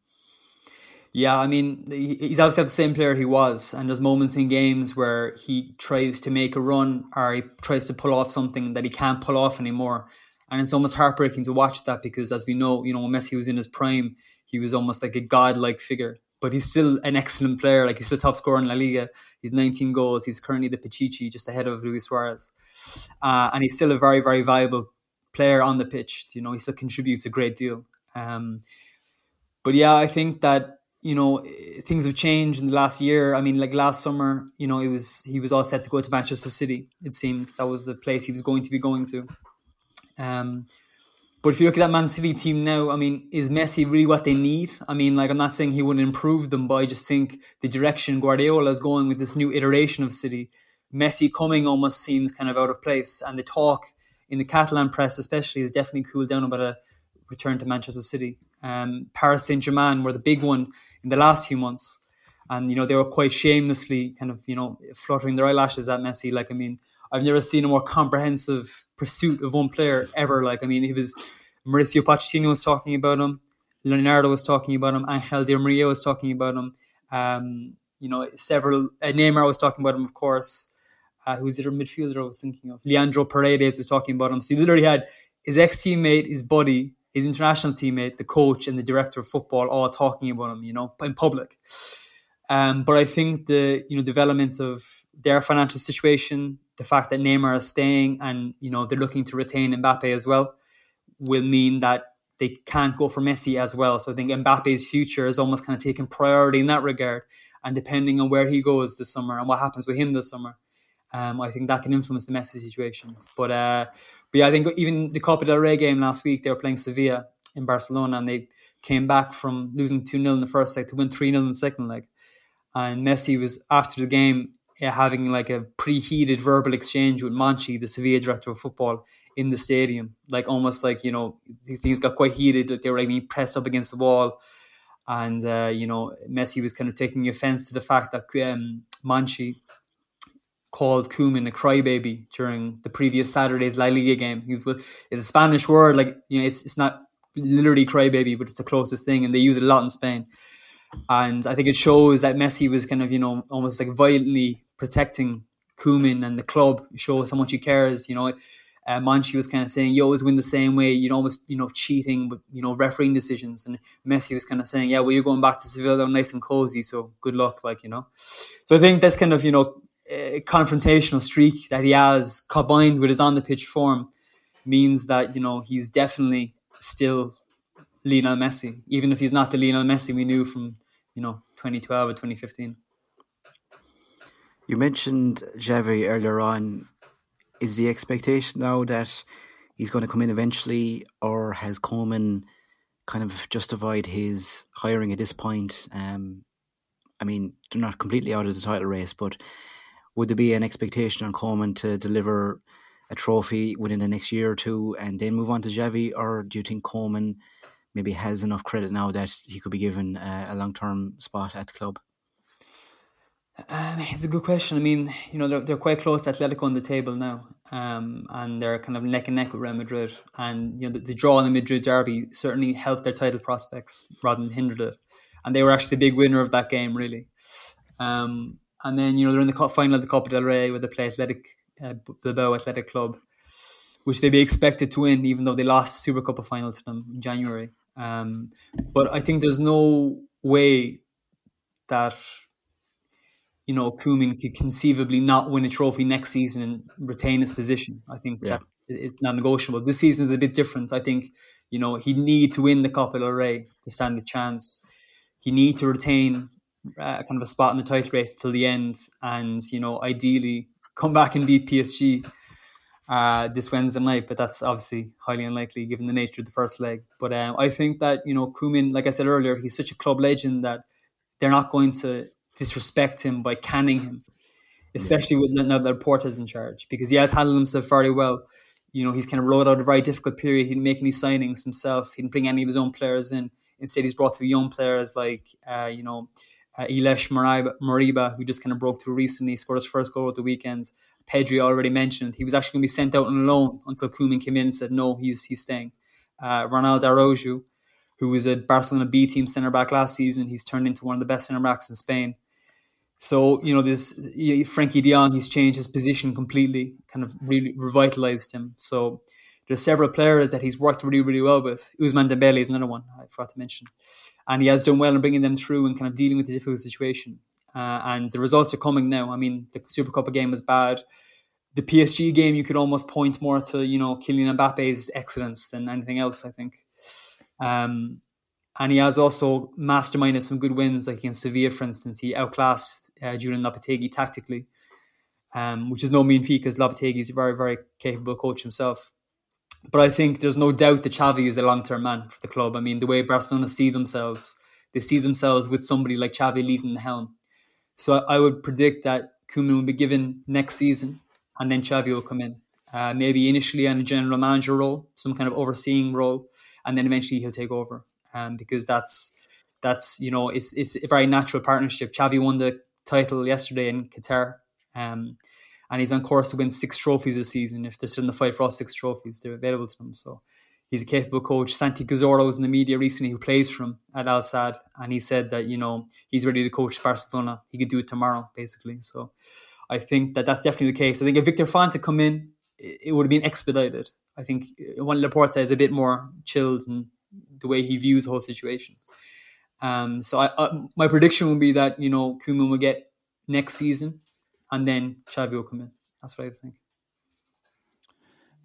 Yeah, I mean, he's obviously the same player he was, and there's moments in games where he tries to make a run or he tries to pull off something that he can't pull off anymore, and it's almost heartbreaking to watch that because, as we know, you know, when Messi was in his prime, he was almost like a godlike figure, but he's still an excellent player. Like he's the top scorer in La Liga. He's 19 goals. He's currently the Pichichi, just ahead of Luis Suarez, uh, and he's still a very, very valuable player on the pitch. You know, he still contributes a great deal. Um, but yeah, I think that you know things have changed in the last year. I mean, like last summer, you know, it was he was all set to go to Manchester City. It seemed that was the place he was going to be going to. Um, but if you look at that Man City team now, I mean, is Messi really what they need? I mean, like I'm not saying he wouldn't improve them, but I just think the direction Guardiola is going with this new iteration of City, Messi coming almost seems kind of out of place. And the talk in the Catalan press, especially, is definitely cooled down about a return to Manchester City. Um, Paris Saint Germain were the big one in the last few months, and you know they were quite shamelessly kind of you know fluttering their eyelashes at Messi. Like I mean, I've never seen a more comprehensive pursuit of one player ever. Like, I mean, he was Mauricio Pochettino was talking about him, Leonardo was talking about him, Angel Di Maria was talking about him. Um, you know, several uh, Neymar was talking about him, of course. Uh, who's the midfielder I was thinking of? Leandro Paredes is talking about him. So he literally had his ex teammate, his buddy, his international teammate, the coach, and the director of football all talking about him. You know, in public. Um, but I think the you know development of their financial situation, the fact that Neymar is staying and you know they're looking to retain Mbappe as well will mean that they can't go for Messi as well. So I think Mbappe's future is almost kind of taking priority in that regard. And depending on where he goes this summer and what happens with him this summer, um, I think that can influence the Messi situation. But uh, But yeah, I think even the Copa del Rey game last week, they were playing Sevilla in Barcelona, and they came back from losing two 0 in the first leg to win three 0 in the second leg. And Messi was after the game yeah, having like a preheated verbal exchange with Monchi, the Sevilla director of football, in the stadium. Like almost like you know things got quite heated. Like they were like being pressed up against the wall, and uh, you know Messi was kind of taking offense to the fact that um, Monchi called Koeman a crybaby during the previous Saturday's La Liga game. It's a Spanish word, like you know, it's it's not literally crybaby, but it's the closest thing, and they use it a lot in Spain. And I think it shows that Messi was kind of you know almost like violently protecting Koeman and the club, shows how much he cares. You know, uh, Monchi was kind of saying, "You always win the same way. You know, almost you know cheating, with you know refereeing decisions." And Messi was kind of saying, "Yeah, well, you're going back to Sevilla nice and cozy, so good luck." Like you know, so I think that's kind of you know confrontational streak that he has combined with his on the pitch form means that you know he's definitely still Lionel Messi, even if he's not the Lionel Messi we knew from you know 2012 or 2015. You mentioned Xavi earlier on is the expectation now that he's going to come in eventually, or has Koeman kind of justified his hiring at this point? Um, I mean, they're not completely out of the title race, but would there be an expectation on Koeman to deliver a trophy within the next year or two and then move on to Xavi, or do you think Koeman maybe has enough credit now that he could be given a, a long term spot at the club? Um, it's a good question. I mean, you know, they're, they're quite close to Atletico on the table now, um, and they're kind of neck and neck with Real Madrid. And you know, the, the, draw in the Madrid derby certainly helped their title prospects rather than hindered it. And they were actually the big winner of that game, really. Um, and then you know they're in the cup final of the Copa del Rey where they play Athletic uh, Bilbao Athletic Club, which they'd be expected to win, even though they lost Super Cup final to them in January. Um, but I think there's no way that you know, Koeman could conceivably not win a trophy next season and retain his position. I think yeah. that it's not negotiable. This season is a bit different. I think, you know, he need to win the Copa del Rey to stand a chance. He need to retain uh, kind of a spot in the title race till the end, and you know, ideally come back and beat PSG uh, this Wednesday night. But that's obviously highly unlikely given the nature of the first leg. But um, I think that you know, Koeman, like I said earlier, he's such a club legend that they're not going to disrespect him by canning him, especially with now that Laporta's in charge, because he has handled himself very well. You know, he's kind of rolled out a very difficult period. He didn't make any signings himself. He didn't bring any of his own players in. Instead, he's brought through young players like, uh, you know, uh, Moriba, Moriba, who just kind of broke through recently, scored his first goal at the weekend. Pedri already mentioned he was actually going to be sent out on loan until Koeman came in and said no, he's he's staying. Uh, Ronald Araujo, who was a Barcelona B team centre back last season, he's turned into one of the best centre backs in Spain. So you know this Frenkie De Jong, he's changed his position completely, kind of really revitalized him. So there's several players that he's worked really, really well with. Ousmane Dembele is another one I forgot to mention, and he has done well in bringing them through and kind of dealing with the difficult situation. Uh, and the results are coming now. I mean, the Super Cup game was bad. The PSG game, you could almost point more to you know Kylian Mbappe's excellence than anything else. I think. Um, and he has also masterminded some good wins, like against Sevilla, for instance. He outclassed uh, Julian Lopetegui tactically, um, which is no mean feat because Lopetegui is a very, very capable coach himself. But I think there's no doubt that Xavi is a long term man for the club. I mean, the way Barcelona see themselves, they see themselves with somebody like Xavi leading the helm. So I, would predict that Koeman will be given next season, and then Xavi will come in. Uh, maybe initially in a general manager role, some kind of overseeing role, and then eventually he'll take over um, because that's that's you know it's it's a very natural partnership. Xavi won the title yesterday in Qatar, um, and he's on course to win six trophies this season. If they're still in the fight for all six trophies, they're available to them. So he's a capable coach. Santi Cazorla was in the media recently, who plays from at Al Sadd, and he said that you know he's ready to coach Barcelona. He could do it tomorrow, basically. So I think that that's definitely the case. I think if Victor Font come in, it would have been expedited. I think Juan Laporta is a bit more chilled and the way he views the whole situation. Um, so I, uh, my prediction would be that you know Koeman will get next season, and then Xavi will come in. That's what I think.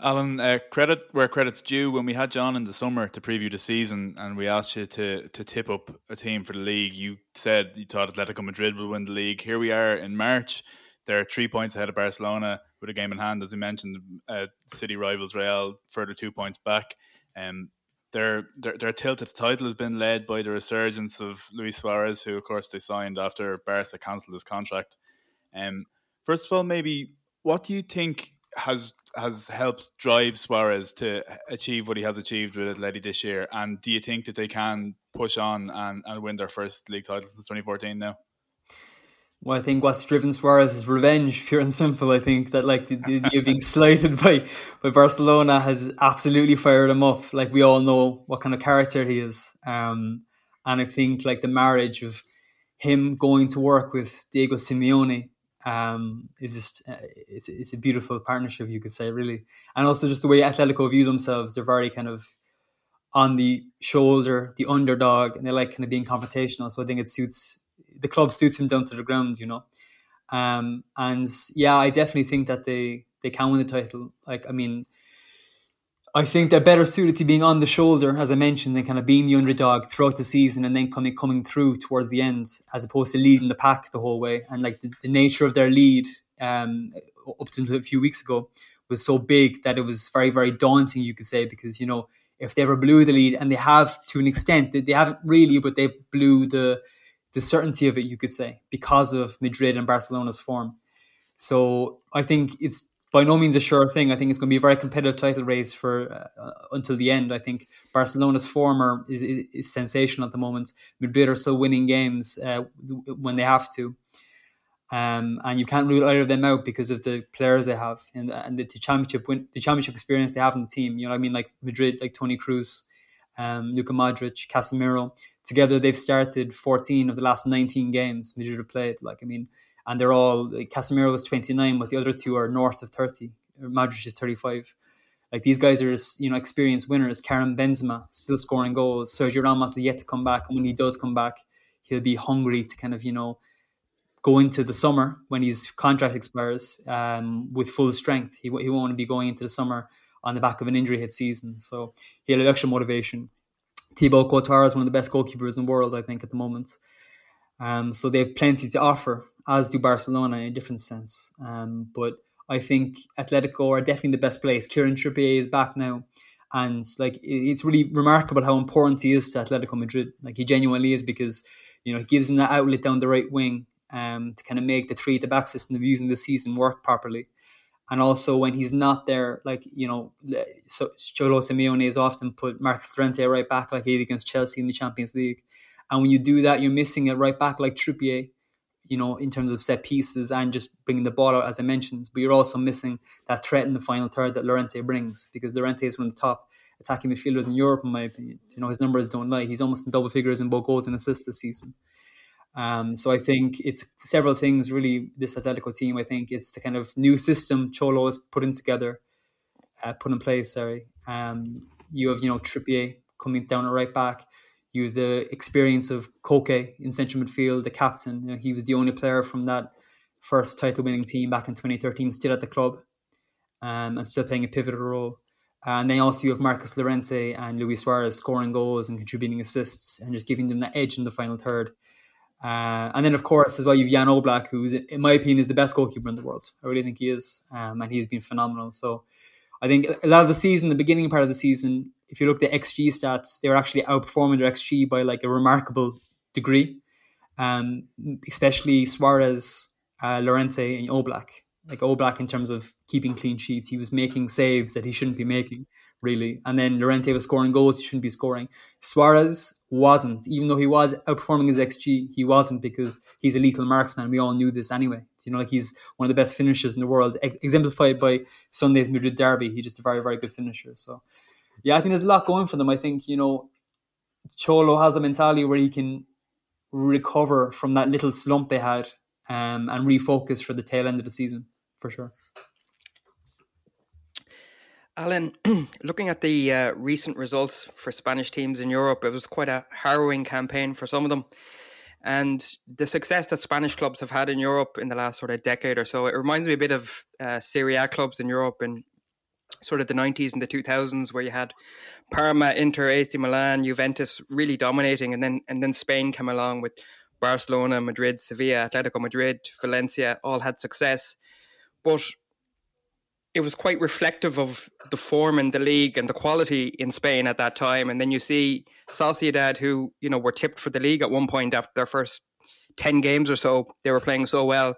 Alan, uh, credit where credit's due. When we had John in the summer to preview the season, and we asked you to to tip up a team for the league, you said you thought Atletico Madrid would win the league. Here we are in March. They're three points ahead of Barcelona with a game in hand, as you mentioned. Uh, city rivals Real further two points back. Um, their, their their tilt at the title has been led by the resurgence of Luis Suarez, who of course they signed after Barca cancelled his contract. Um, first of all, maybe what do you think has has helped drive Suarez to achieve what he has achieved with Atleti this year? And do you think that they can push on and, and win their first league title since 2014 now? Well, I think what's driven Suarez is revenge, pure and simple. I think that like the being slighted by by Barcelona has absolutely fired him up. Like we all know what kind of character he is, um, and I think like the marriage of him going to work with Diego Simeone um, is just uh, it's it's a beautiful partnership, you could say, really, and also just the way Atletico view themselves. They're very kind of on the shoulder, the underdog, and they like kind of being confrontational. So I think it suits the club suits him down to the ground, you know. Um, and yeah, I definitely think that they they can win the title. Like, I mean, I think they're better suited to being on the shoulder, as I mentioned, than kind of being the underdog throughout the season and then coming coming through towards the end, as opposed to leading the pack the whole way. And like the, the nature of their lead um, up until a few weeks ago was so big that it was very very daunting, you could say, because you know if they ever blew the lead, and they have to an extent, they haven't really, but they blew the the certainty of it, you could say, because of Madrid and Barcelona's form. So I think it's by no means a sure thing. I think it's going to be a very competitive title race for uh, until the end. I think Barcelona's former is, is, is, sensational at the moment. Madrid are still winning games uh, when they have to. Um, and you can't rule either of them out because of the players they have and, and the, the, championship win, the championship experience they have in the team. You know, what I mean, like Madrid, like Toni Kroos, um, Luka Modric, Casemiro. Together, they've started 14 of the last 19 games Madrid have played. Like, I mean, and they're all Casemiro was 29, but the other two are north of 30. Modric is 35. Like these guys are, you know, experienced winners. Karim Benzema still scoring goals. Sergio Ramos is yet to come back, and when he does come back, he'll be hungry to kind of, you know, go into the summer when his contract expires um, with full strength. He, he won't be going into the summer on the back of an injury hit season. So he had extra motivation. Thibaut Courtois is one of the best goalkeepers in the world, I think, at the moment. Um, so they have plenty to offer, as do Barcelona in a different sense. Um, but I think Atletico are definitely the best place. Kieran Trippier is back now. And like it's really remarkable how important he is to Atletico Madrid. Like he genuinely is because you know he gives them that outlet down the right wing um, to kind of make the three at the back system of using the season work properly and also when he's not there, like you know, so Cholo Simeone has often put Marcos Llorente right back, like he did against Chelsea in the Champions League. And when you do that, you're missing a right back like Trippier, you know, in terms of set pieces and just bringing the ball out, as I mentioned. But you're also missing that threat in the final third that Llorente brings, because Llorente is one of the top attacking midfielders in Europe, in my opinion. You know, his numbers don't lie. He's almost in double figures in both goals and assists this season. Um, so I think it's several things really. This Atletico team, I think it's the kind of new system Cholo is putting together, uh, put in place. Sorry, um, you have you know Trippier coming down at right back. You have the experience of Koke in central midfield, the captain. You know, he was the only player from that first title-winning team back in 2013, still at the club, um, and still playing a pivotal role. And then also you have Marcos Llorente and Luis Suarez scoring goals and contributing assists and just giving them the edge in the final third. Uh, and then, of course, as well, you've Jan Oblak, who, in my opinion, is the best goalkeeper in the world. I really think he is, um, and he's been phenomenal. So, I think a lot of the season, the beginning part of the season, if you look at the XG stats, they were actually outperforming their XG by like a remarkable degree. Um, especially Suarez, uh, Llorente, and Oblak. Like Oblak, in terms of keeping clean sheets, he was making saves that he shouldn't be making really. And then Llorente was scoring goals he shouldn't be scoring. Suarez wasn't, even though he was outperforming his XG, he wasn't because he's a lethal marksman. We all knew this anyway. You know, like he's one of the best finishers in the world, exemplified by Sunday's Madrid derby. He's just a very, very good finisher. So, yeah, I think there's a lot going for them. I think, you know, Cholo has a mentality where he can recover from that little slump they had um, and refocus for the tail end of the season, for sure. Alan, looking at the uh, recent results for Spanish teams in Europe, it was quite a harrowing campaign for some of them. And the success that Spanish clubs have had in Europe in the last sort of decade or so, it reminds me a bit of uh, Serie A clubs in Europe in sort of the 90s and the 2000s, where you had Parma, Inter, AC Milan, Juventus really dominating, and then and then Spain came along with Barcelona, Madrid, Sevilla, Atletico Madrid, Valencia all had success, but it was quite reflective of the form in the league and the quality in Spain at that time. And then you see Sociedad, who you know were tipped for the league at one point after their first ten games or so. They were playing so well.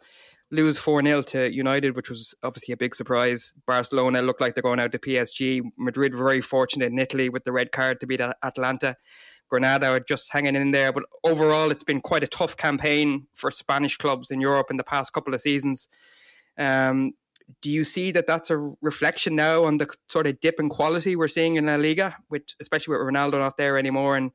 Lose 4 0 to United, which was obviously a big surprise. Barcelona looked like they're going out to PSG. Madrid were very fortunate in Italy with the red card to beat Atalanta. Granada are just hanging in there. But overall, it's been quite a tough campaign for Spanish clubs in Europe in the past couple of seasons. Um, do you see that that's a reflection now on the sort of dip in quality we're seeing in La Liga, with especially with Ronaldo not there anymore and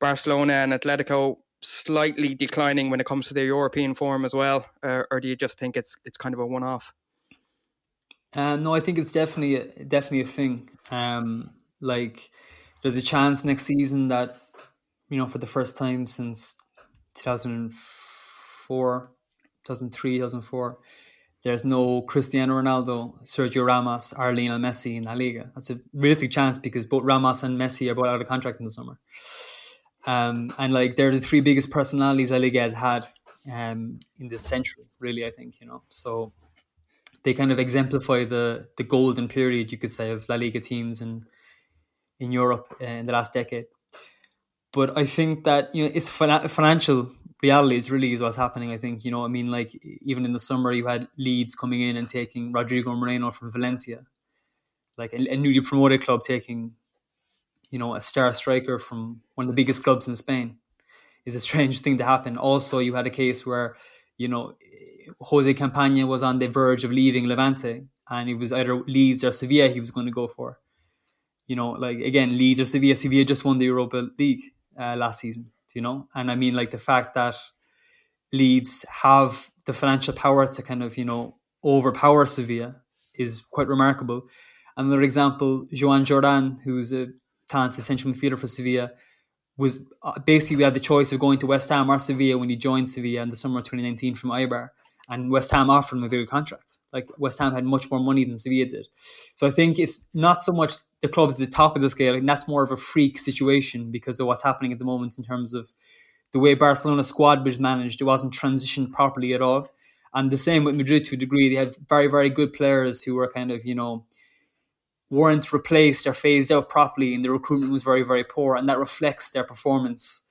Barcelona and Atletico slightly declining when it comes to their European form as well, uh, or do you just think it's it's kind of a one off? Um, no, I think it's definitely a, definitely a thing. Um, like there's a chance next season that you know for the first time since 2004, 2003, 2004 there's no Cristiano Ronaldo, Sergio Ramos, or Lionel Messi in La Liga. That's a realistic chance because both Ramos and Messi are both out of contract in the summer. Um, and like they're the three biggest personalities La Liga has had um, in this century, really. I think you know, so they kind of exemplify the the golden period, you could say, of La Liga teams in in Europe uh, in the last decade. But I think that you know it's financial reality is really is what's happening. I think you know. I mean, like even in the summer, you had Leeds coming in and taking Rodrigo Moreno from Valencia, like a, a newly promoted club taking, you know, a star striker from one of the biggest clubs in Spain. Is a strange thing to happen. Also, you had a case where you know Jose Campaña was on the verge of leaving Levante, and it was either Leeds or Sevilla he was going to go for. You know, like again, Leeds or Sevilla. Sevilla just won the Europa League uh, last season you know? And I mean, like the fact that Leeds have the financial power to kind of, you know, overpower Sevilla is quite remarkable. Another example, Joan Jordan, who's a talented central midfielder for Sevilla, was uh, basically had the choice of going to West Ham or Sevilla when he joined Sevilla in the summer of 2019 from Eibar. And West Ham offered him a bigger contract. Like West Ham had much more money than Sevilla did. So I think it's not so much the clubs at the top of the scale, and that's more of a freak situation because of what's happening at the moment in terms of the way Barcelona squad was managed. It wasn't transitioned properly at all. And the same with Madrid to a degree. They had very, very good players who were kind of, you know, weren't replaced or phased out properly, and the recruitment was very, very poor. And that reflects their performance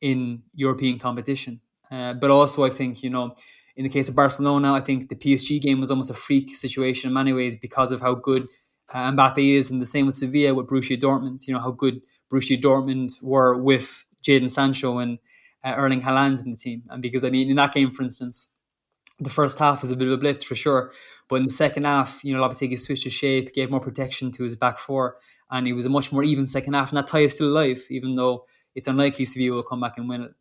in European competition. Uh, but also, I think, you know, in the case of Barcelona, I think the PSG game was almost a freak situation in many ways because of how good uh, Mbappe is, and the same with Sevilla with Borussia Dortmund. You know how good Borussia Dortmund were with Jadon Sancho and uh, Erling Haaland in the team, and because I mean in that game, for instance, the first half was a bit of a blitz for sure, but in the second half, you know Lopetegui switched his shape, gave more protection to his back four, and it was a much more even second half, and that tie is still alive, even though it's unlikely Sevilla will come back and win it.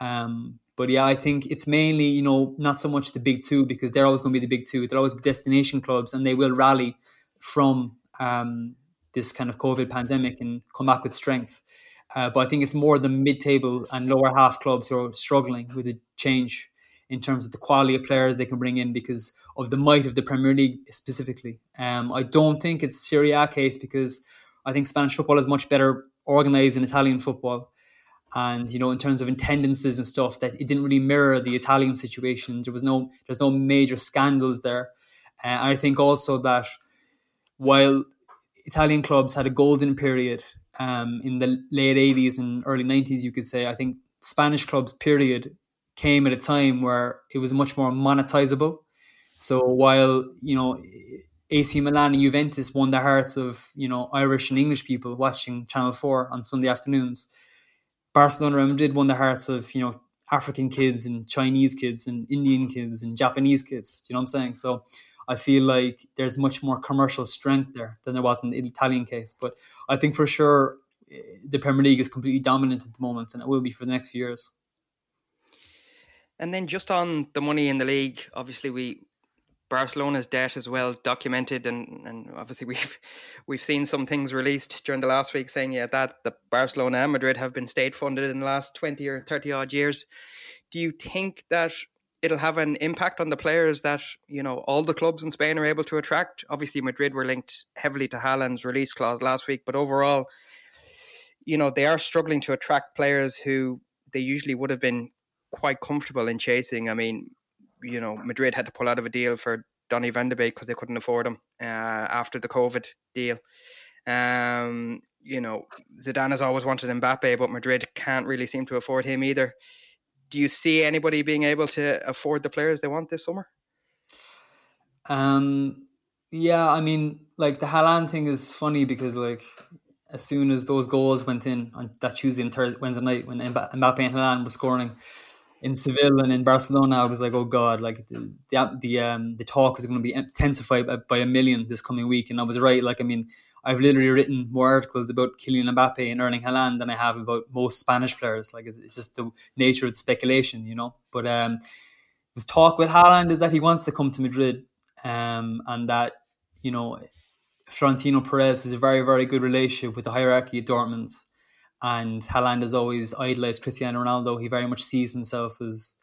Um, but yeah, I think it's mainly, you know, not so much the big two because they're always going to be the big two. They're always destination clubs and they will rally from um, this kind of COVID pandemic and come back with strength. Uh, but I think it's more the mid-table and lower half clubs who are struggling with the change in terms of the quality of players they can bring in because of the might of the Premier League specifically. Um, I don't think it's Serie A case because I think Spanish football is much better organized than Italian football. And you know, in terms of attendances and stuff, that it didn't really mirror the Italian situation. There was no, there's no major scandals there. Uh, and I think also that while Italian clubs had a golden period um, in the late 80s and early 90s, you could say, I think Spanish clubs period came at a time where it was much more monetizable. So while, you know, AC Milan and Juventus won the hearts of, you know, Irish and English people watching Channel 4 on Sunday afternoons, Barcelona and Madrid won the hearts of, you know, African kids and Chinese kids and Indian kids and Japanese kids. Do you know what I'm saying? So I feel like there's much more commercial strength there than there was in the Italian case. But I think for sure eh, the Premier League is completely dominant at the moment, and it will be for the next few years. And then just on the money in the league, obviously we Barcelona's debt is well documented, and, and obviously we've we've seen some things released during the last week saying yeah that the Barcelona and Madrid have been state funded in the last twenty or thirty odd years. Do you think that it'll have an impact on the players that you know all the clubs in Spain are able to attract. Obviously, Madrid were linked heavily to Haaland's release clause last week, but overall, you know they are struggling to attract players who they usually would have been quite comfortable in chasing. I mean, you know, Madrid had to pull out of a deal for Donny van de Beek because they couldn't afford him uh, after the COVID deal. Um, you know, Zidane has always wanted Mbappe, but Madrid can't really seem to afford him either. Do you see anybody being able to afford the players they want this summer? Um, yeah, I mean, like the Haaland thing is funny because like as soon as those goals went in on that Tuesday and Thursday, Wednesday night when Mbappe and Haaland were scoring in Seville and in Barcelona, I was like, oh god, like the the, the um the talk is going to be intensified by, by a million this coming week, and I was right. Like, I mean, I've literally written more articles about Kylian Mbappe and Erling Haaland than I have about most Spanish players. Like it's just the nature of speculation, you know. But um, the talk with Haaland is that he wants to come to Madrid, um, and that you know Florentino Perez has a very very good relationship with the hierarchy at Dortmund, and Haaland has always idolized Cristiano Ronaldo. He very much sees himself as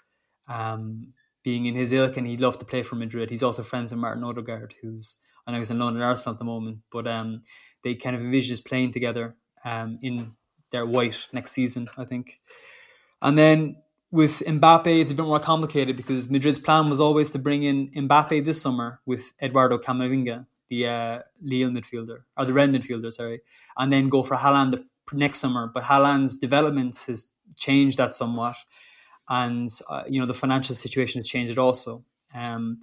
um, being in his ilk, and he'd love to play for Madrid. He's also friends with Martin Odegaard, who's I know he's in London Arsenal at the moment, but um, they kind of envision us playing together um, in their white next season, I think. And then with Mbappe, it's a bit more complicated because Madrid's plan was always to bring in Mbappe this summer with Eduardo Camavinga, the uh, Lille midfielder, or the Rennes midfielder, sorry, and then go for Haaland the next summer. But Haaland's development has changed that somewhat, and uh, you know the financial situation has changed it also. Um,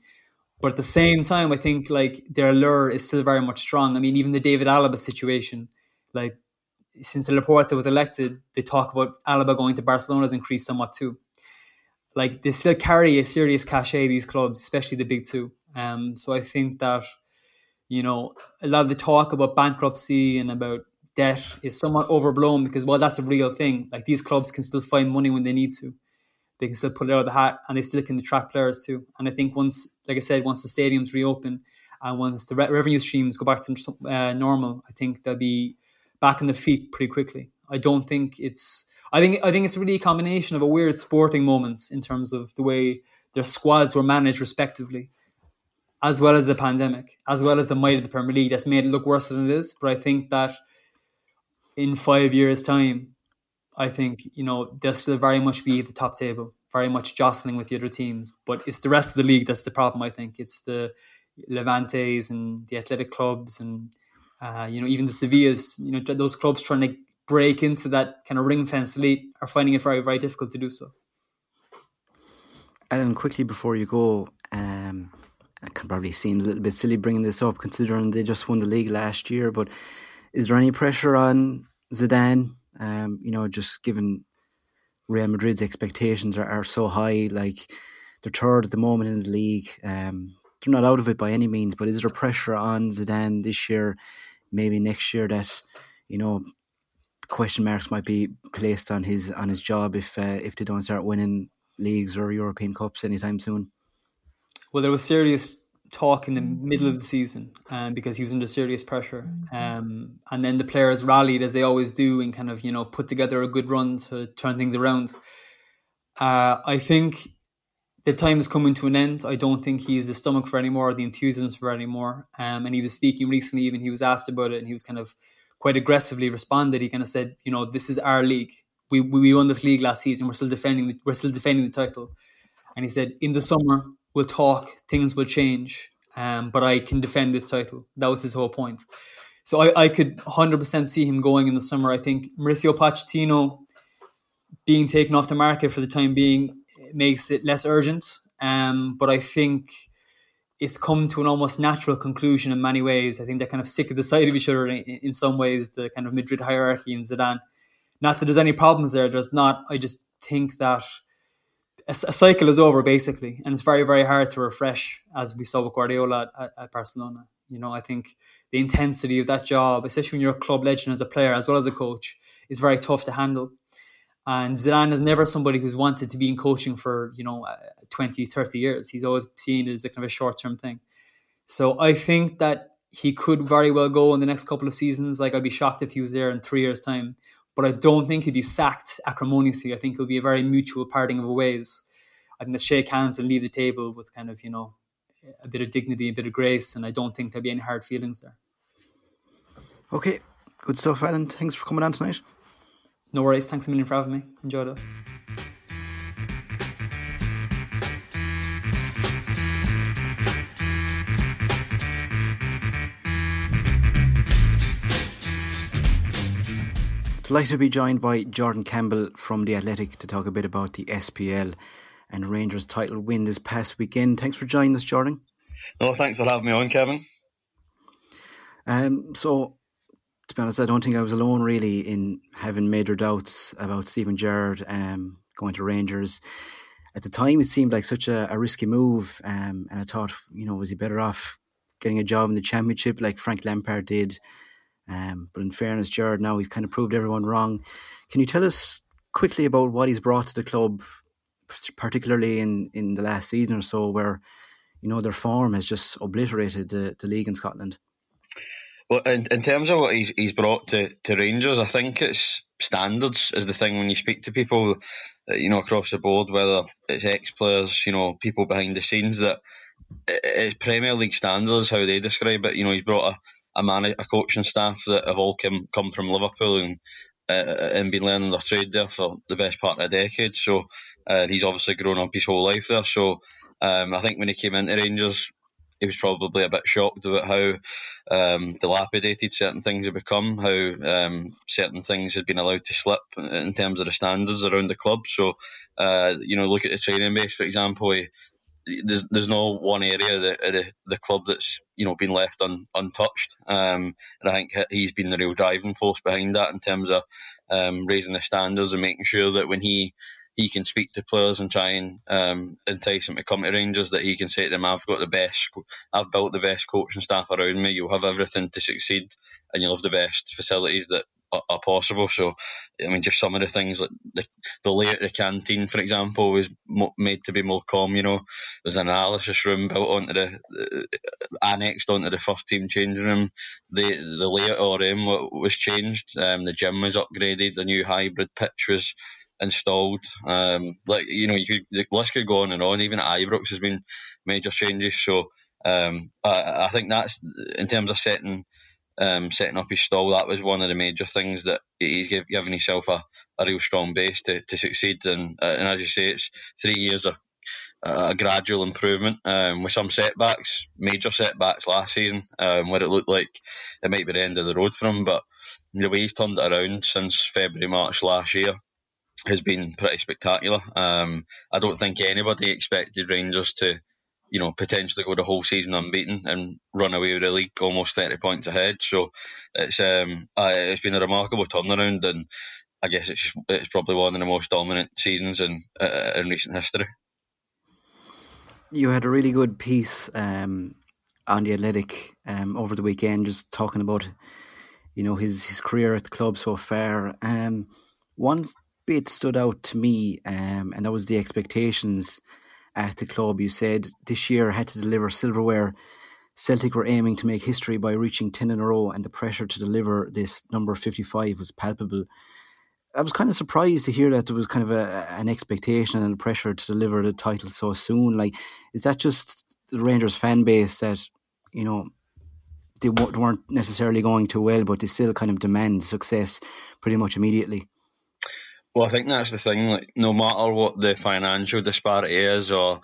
but at the same time, I think like their allure is still very much strong. I mean, even the David Alaba situation, like since Laporta was elected, they talk about Alaba going to Barcelona has increased somewhat too. Like they still carry a serious cachet these clubs, especially the big two. Um, so I think that you know a lot of the talk about bankruptcy and about debt is somewhat overblown because while that's a real thing. Like these clubs can still find money when they need to they can still put it out of the hat and they still can attract players too. And I think once, like I said, once the stadiums reopen and once the re- revenue streams go back to uh, normal, I think they'll be back on the feet pretty quickly. I don't think it's. I think I think it's really a combination of a weird sporting moment in terms of the way their squads were managed respectively, as well as the pandemic, as well as the might of the Premier League that's made it look worse than it is. But I think that in five years' time, I think you know they'll still very much be at the top table, very much jostling with the other teams. But it's the rest of the league that's the problem. I think it's the Levantes and the athletic clubs, and uh, you know even the Sevillas. You know those clubs trying to break into that kind of ring fence elite are finding it very very difficult to do so. Alan, quickly before you go, um, it probably seems a little bit silly bringing this up considering they just won the league last year. But is there any pressure on Zidane um, you know, just given Real Madrid's expectations are, are so high, like they're third at the moment in the league. Um, they're not out of it by any means, but is there pressure on Zidane this year, maybe next year that you know question marks might be placed on his on his job if uh, if they don't start winning leagues or European cups anytime soon? Well, there was serious talk in the middle of the season um, because he was under serious pressure. Um, and then the players rallied as they always do and kind of, you know, put together a good run to turn things around. Uh, I think the time is coming to an end. I don't think he's the stomach for anymore, the enthusiasm for anymore. Um, and he was speaking recently, even he was asked about it and he was kind of quite aggressively responded. He kind of said, you know, this is our league. We, we won this league last season. We're still defending the, we're still defending the title. And he said, in the summer, we'll talk, things will change, um, but I can defend this title. That was his whole point. So I, I could 100% see him going in the summer. I think Mauricio Pochettino being taken off the market for the time being makes it less urgent. Um, but I think it's come to an almost natural conclusion in many ways. I think they're kind of sick of the sight of each other in, in some ways, the kind of Madrid hierarchy and Zidane. Not that there's any problems there, there's not. I just think that a, cycle is over basically, and it's very very hard to refresh, as we saw with Guardiola at, at, Barcelona. You know, I think the intensity of that job, especially when you're a club legend as a player as well as a coach, is very tough to handle. And Zidane is never somebody who's wanted to be in coaching for, you know, uh, 20, 30 years. He's always seen it as a kind of a short term thing. So I think that he could very well go in the next couple of seasons. Like I'd be shocked if he was there in three years' time but I don't think he'd be sacked acrimoniously. I think it'll be a very mutual parting of ways. I think they'll shake hands and leave the table with kind of, you know, a bit of dignity, a bit of grace, and I don't think there'll be any hard feelings there. Okay, good stuff, Alan. Thanks for coming on tonight. No worries. Thanks a million for having me. Enjoyed it. Delighted to be joined by Jordan Campbell from The Athletic to talk a bit about the SPL and Rangers title win this past weekend. Thanks for joining us, Jordan. No, thanks for having me on, Kevin. Um, so, to be honest, I don't think I was alone really in having major doubts about Steven Gerrard um, going to Rangers. At the time, it seemed like such a, a risky move, um, and I thought, you know, was he better off getting a job in the Championship like Frank Lampard did? Um, but in fairness, Gerrard, now he's kind of proved everyone wrong. Can you tell us quickly about what he's brought to the club, particularly in, in the last season or so, where you know their form has just obliterated the, the league in Scotland? Well, in, in terms of what he's he's brought to, to Rangers, I think it's standards is the thing when you speak to people, uh, you know, across the board, whether it's ex players, you know, people behind the scenes, that it's Premier League standards how they describe it. You know, he's brought a a man, a coaching staff that have all come come from Liverpool and uh, and been learning their trade there for the best part of a decade. So uh, he's obviously grown up his whole life there. So um, I think when he came into Rangers, he was probably a bit shocked about how um, dilapidated certain things had become, how um, certain things had been allowed to slip in terms of the standards around the club. So, uh, you know, look at the training base, for example. He, there's there's no one area that the, the club that's you know been left un, untouched, um, and I think he's been the real driving force behind that in terms of um, raising the standards and making sure that when he he can speak to players and try and um, entice them to come to Rangers. That he can say to them, "I've got the best, I've built the best coaching staff around me. You'll have everything to succeed, and you'll have the best facilities that are, are possible." So, I mean, just some of the things like the, the layout of the canteen, for example, was mo- made to be more calm. You know, there's an analysis room built onto the uh, annexed onto the first team changing room. The the layout room was changed. Um, the gym was upgraded. The new hybrid pitch was installed. Um, like you know, you could, the list could go on and on. Even at Ibrox has been major changes. So um, I, I, think that's in terms of setting um, setting up his stall. That was one of the major things that he's give, given himself a, a real strong base to, to succeed. And uh, and as you say, it's three years of a gradual improvement um, with some setbacks, major setbacks last season, um, where it looked like it might be the end of the road for him. But the way he's turned it around since February, March last year, has been pretty spectacular. Um, I don't think anybody expected Rangers to, you know, potentially go the whole season unbeaten and run away with the league almost thirty points ahead. So it's um, it's been a remarkable turnaround, and I guess it's it's probably one of the most dominant seasons in uh, in recent history. You had a really good piece um, on the Athletic um, over the weekend, just talking about, you know, his his career at the club so far. Um, one bit stood out to me, um, and that was the expectations at the club. You said this year I had to deliver silverware. Celtic were aiming to make history by reaching 10 in a row, and the pressure to deliver this number 55 was palpable. I was kind of surprised to hear that there was kind of a, an expectation and a pressure to deliver the title so soon. Like, is that just the Rangers fan base that, you know, they weren't necessarily going too well, but they still kind of demand success pretty much immediately? Well, I think that's the thing. Like, no matter what the financial disparity is, or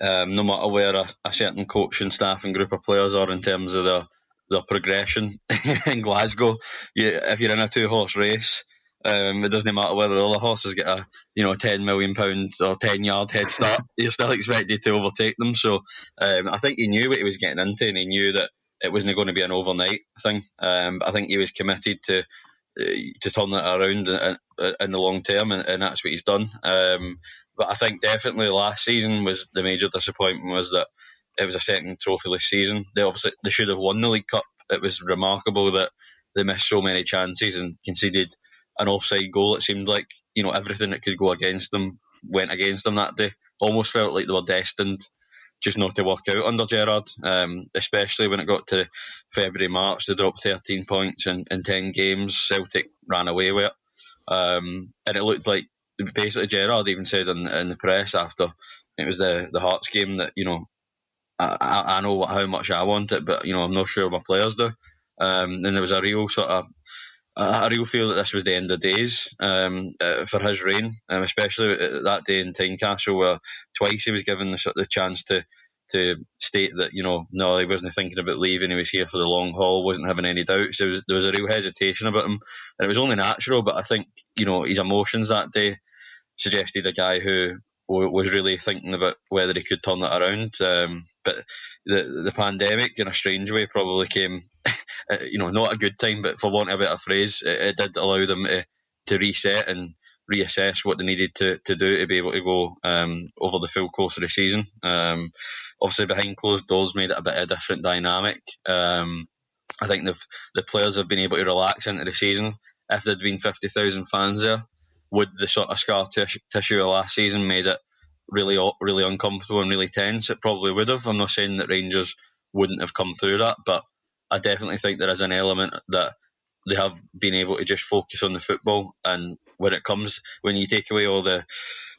um, no matter where a, a, certain coaching staff and group of players are in terms of their their progression in Glasgow, you, if you're in a two horse race, um, it doesn't matter whether the other horses get a you know ten million pound or ten yard head start. you're still expected to overtake them. So um, I think he knew what he was getting into, and he knew that it wasn't going to be an overnight thing. Um, I think he was committed to to turn that around in, in the long term, and, and, that's what he's done. Um, but I think definitely last season was the major disappointment was that it was a second trophyless season. They obviously they should have won the League Cup. It was remarkable that they missed so many chances and conceded an offside goal. It seemed like you know everything that could go against them went against them that day. Almost felt like they were destined just not to work out under Gerrard, um, especially when it got to February, March. They dropped 13 points in, in 10 games. Celtic ran away with it. Um, and it looked like basically Gerrard even said in, in the press after it was the, the Hearts game that, you know, I, I know what, how much I want it, but, you know, I'm not sure my players do. Um, and there was a real sort of a real feel that this was the end of days um, uh, for his reign, um, especially that day in Tynecastle where twice he was given the, the chance to to state that you know no, he wasn't thinking about leaving. He was here for the long haul. wasn't having any doubts. There was there was a real hesitation about him, and it was only natural. But I think you know his emotions that day suggested a guy who was really thinking about whether he could turn that around. Um, but the the pandemic, in a strange way, probably came, you know, not a good time, but for want of a better phrase, it, it did allow them to, to reset and reassess what they needed to, to do to be able to go um, over the full course of the season. Um, obviously, behind closed doors made it a bit of a different dynamic. Um, I think the the players have been able to relax into the season. If there'd been fifty thousand fans there, would the sort of scar tissue, tissue of last season made it really really uncomfortable and really tense? It probably would have. I'm not saying that Rangers wouldn't have come through that, but I definitely think there is an element that they have been able to just focus on the football. And when it comes, when you take away all the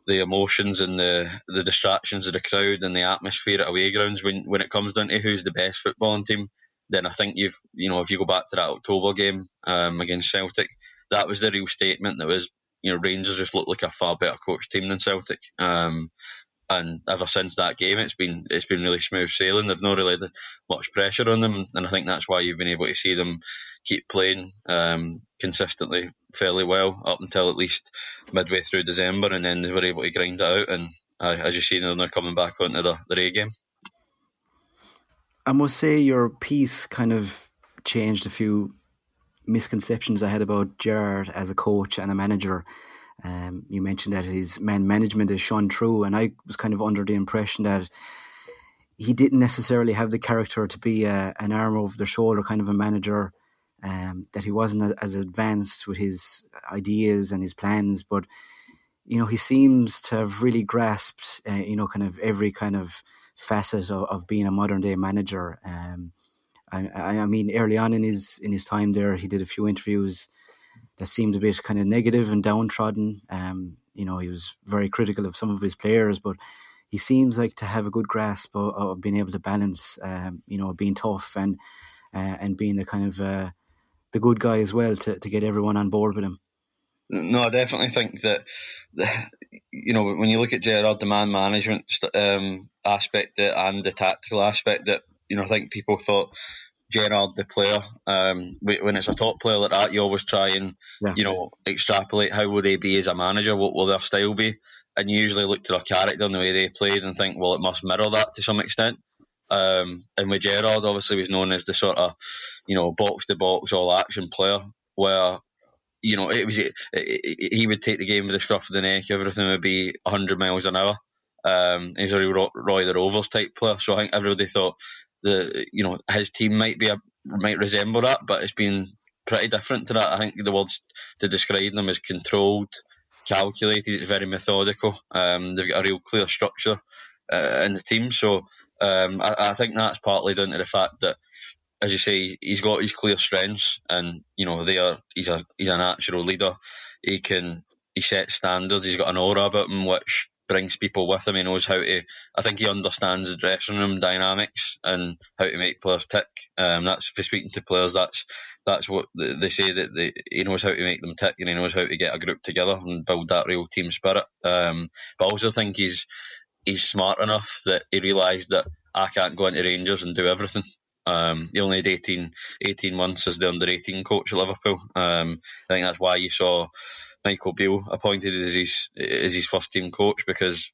the emotions and the the distractions of the crowd and the atmosphere at away grounds, when when it comes down to who's the best footballing team, then I think you've you know if you go back to that October game um, against Celtic, that was the real statement that was you know, Rangers just looked like a far better coach team than Celtic. Um, and ever since that game, it's been it's been really smooth sailing. They've not really had much pressure on them, and I think that's why you've been able to see them keep playing um, consistently fairly well up until at least midway through December, and then they were able to grind it out. And uh, as you see, they're now coming back onto the, the A game. I must say, your piece kind of changed a few misconceptions I had about Gerrard as a coach and a manager. Um, you mentioned that his man management is shone through, and I was kind of under the impression that he didn't necessarily have the character to be a, an arm over the shoulder kind of a manager. Um, that he wasn't as advanced with his ideas and his plans, but you know he seems to have really grasped, uh, you know, kind of every kind of facet of, of being a modern day manager. Um, I, I mean, early on in his in his time there, he did a few interviews that seemed a bit kind of negative and downtrodden. Um, you know, he was very critical of some of his players, but he seems like to have a good grasp of, of being able to balance, um, you know, being tough and uh, and being the kind of uh, the good guy as well to, to get everyone on board with him. No, I definitely think that you know when you look at Gerrard, the man management um, aspect and the tactical aspect, that you know, I think people thought Gerrard, the player, um, when it's a top player like that, you always try and yeah. you know extrapolate how will they be as a manager, what will their style be, and you usually look to their character and the way they played and think, well, it must mirror that to some extent. Um, and with Gerrard, obviously, was known as the sort of you know box to box all action player, where you know it was it, it, he would take the game with the scruff of the neck, everything would be 100 miles an hour. Um, he's a real Roy the Rovers type player, so I think everybody thought the you know his team might be a might resemble that, but it's been pretty different to that. I think the words to describe them is controlled, calculated. It's very methodical. Um, they've got a real clear structure uh, in the team, so um, I, I, think that's partly down to the fact that, as you say, he's got his clear strengths, and you know they are. He's a he's a natural leader. He can he sets standards. He's got an aura about him which brings people with him. He knows how to. I think he understands the dressing room dynamics and how to make players tick. Um, that's for speaking to players. That's that's what they say that they, he knows how to make them tick and he knows how to get a group together and build that real team spirit. Um, but I also think he's he's smart enough that he realised that I can't go into Rangers and do everything. Um, he only had 18, 18 months as the under 18 coach at Liverpool. Um, I think that's why you saw Michael Beale appointed as his as his first team coach because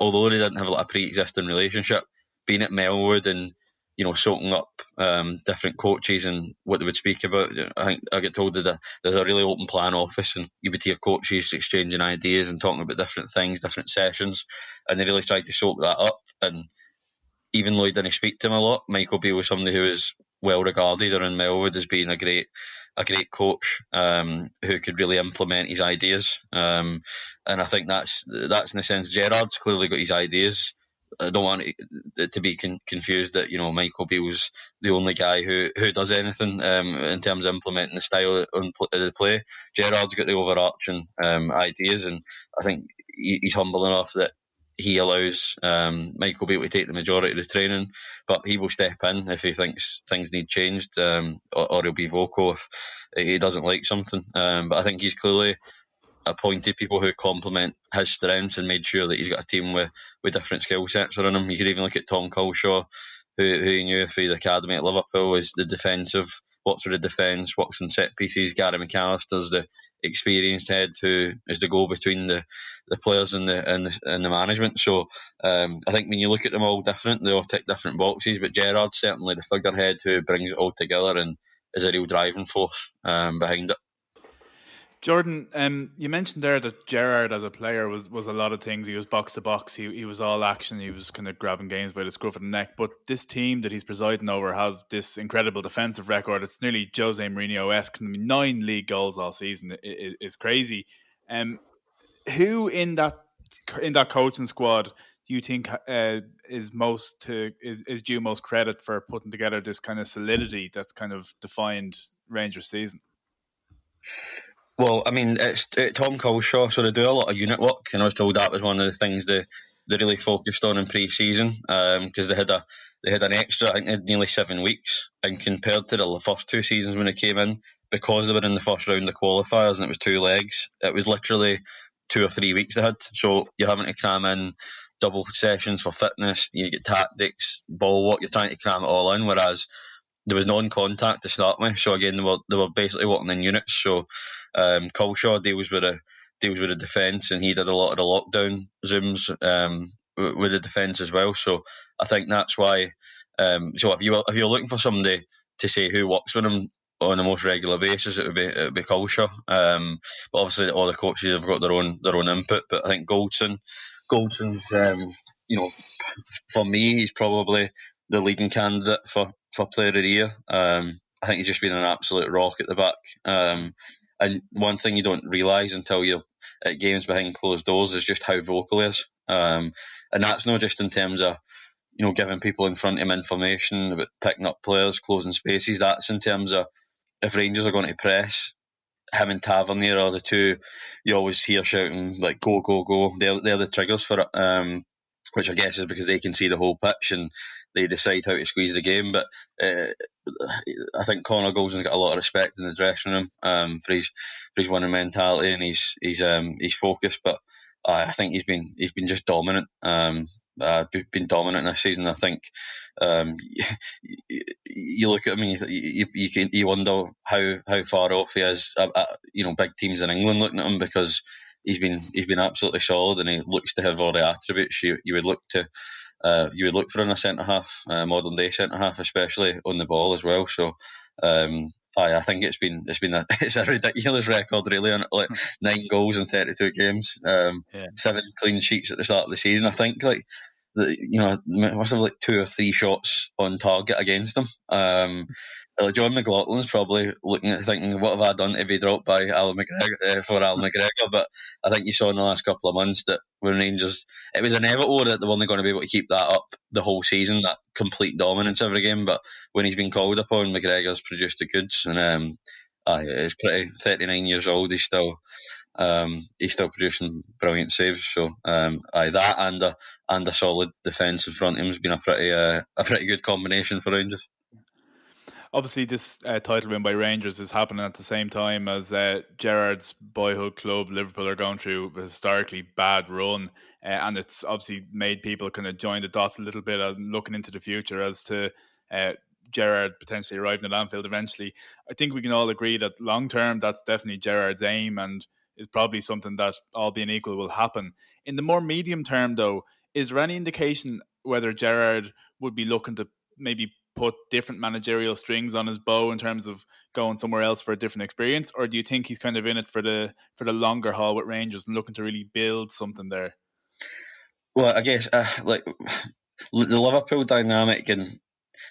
although they didn't have like a pre-existing relationship, being at Melwood and you know soaking up um, different coaches and what they would speak about, I think I get told that there's a really open plan office and you would hear coaches exchanging ideas and talking about different things, different sessions, and they really tried to soak that up. And even though he didn't speak to him a lot, Michael Beale was somebody who was well regarded around Melwood as being a great a great coach um, who could really implement his ideas. Um, and I think that's that's in a sense Gerrard's clearly got his ideas. I don't want it to be con- confused that you know Michael Beale's the only guy who, who does anything um, in terms of implementing the style of the play. Gerrard's got the overarching um, ideas, and I think he's humble enough that he allows um, Michael Beale to take the majority of the training, but he will step in if he thinks things need changed, um, or, or, he'll be vocal if he doesn't like something. Um, but I think he's clearly appointed people who complement his strengths and made sure that he's got a team with, with different skill sets around him. You could even look at Tom Culshaw, who, who he knew through the academy at Liverpool was the defensive, works with the defence, works on set pieces. Gary McAllister's the experienced head who is the go between the, the players and the and the, and the management. So um, I think when you look at them all different, they all tick different boxes. But Gerrard's certainly the figurehead who brings it all together and is a real driving force um, behind it. Jordan, um, you mentioned there that Gerrard as a player was, was a lot of things. He was box to box. He he was all action. He was kind of grabbing games by the scruff of the neck. But this team that he's presiding over has this incredible defensive record. It's nearly Jose Mourinho esque. Nine league goals all season is, is crazy. Um, who in that in that coaching squad do you think uh, is most to is, is due most credit for putting together this kind of solidity that's kind of defined Rangers season? Well, I mean, it's, it's Tom Culshaw, so they do a lot of unit work, and I was told that was one of the things they, they really focused on in pre-season because um, they had a they had an extra, I think, they had nearly seven weeks, and compared to the first two seasons when they came in, because they were in the first round of qualifiers and it was two legs, it was literally two or three weeks they had. So you're having to cram in double sessions for fitness, you get tactics, ball work, you're trying to cram it all in, whereas there was non-contact to start with. So again, they were they were basically working in units. So um, Culshaw deals with a deals with the defence, and he did a lot of the lockdown zooms um, with the defence as well. So I think that's why. Um, so if you if you're looking for somebody to say who works with him on a most regular basis, it would be it would be Culshaw. Um, but obviously, all the coaches have got their own their own input. But I think Goldson, Goldson's, um, you know, for me, he's probably the leading candidate for, for Player of the Year. Um, I think he's just been an absolute rock at the back. Um, and one thing you don't realise until you're at games behind closed doors is just how vocal he is. Um, and that's not just in terms of you know giving people in front of him information about picking up players, closing spaces. That's in terms of if Rangers are going to press, him and Tavernier are the two you always hear shouting like "Go, go, go!" They're they're the triggers for it. Um, which I guess is because they can see the whole pitch and they decide how to squeeze the game. But uh, I think Connor Goldson's got a lot of respect in the dressing room um, for his for his winning mentality and he's he's um, he's focused. But uh, I think he's been he's been just dominant. Um, uh, been dominant this season. I think um, you look at him and you, you, you, you wonder how, how far off he is. Uh, uh, you know, big teams in England looking at him because he's been he's been absolutely solid and he looks to have all the attributes you, you would look to uh, you would look for in a centre half, uh, modern day centre half, especially on the ball as well. So um, I, I think it's been it's been a it's a ridiculous record really on like nine goals in thirty two games, um, yeah. seven clean sheets at the start of the season. I think like you know, must have like two or three shots on target against him. Um, Jon McLaughlin's probably looking at thinking, what have I done to be dropped by Al McGregor uh, for Al McGregor? But I think you saw in the last couple of months that when Rangers, it was inevitable that they weren't going to be able to keep that up the whole season, that complete dominance every game. But when he's been called upon, McGregor's produced the goods, and um, uh, it's pretty. Thirty nine years old, he's still um, he's still producing brilliant saves. So um, aye, that and a and a solid defence in front of him has been a pretty uh, a pretty good combination for Rangers. Obviously, this uh, title win by Rangers is happening at the same time as uh, Gerrard's boyhood club Liverpool are going through a historically bad run, uh, and it's obviously made people kind of join the dots a little bit and looking into the future as to uh, Gerrard potentially arriving at Anfield eventually. I think we can all agree that long term, that's definitely Gerrard's aim and is probably something that, all being equal, will happen. In the more medium term, though, is there any indication whether Gerrard would be looking to maybe put different managerial strings on his bow in terms of going somewhere else for a different experience, or do you think he's kind of in it for the for the longer haul with Rangers and looking to really build something there? Well, I guess uh, like the Liverpool dynamic and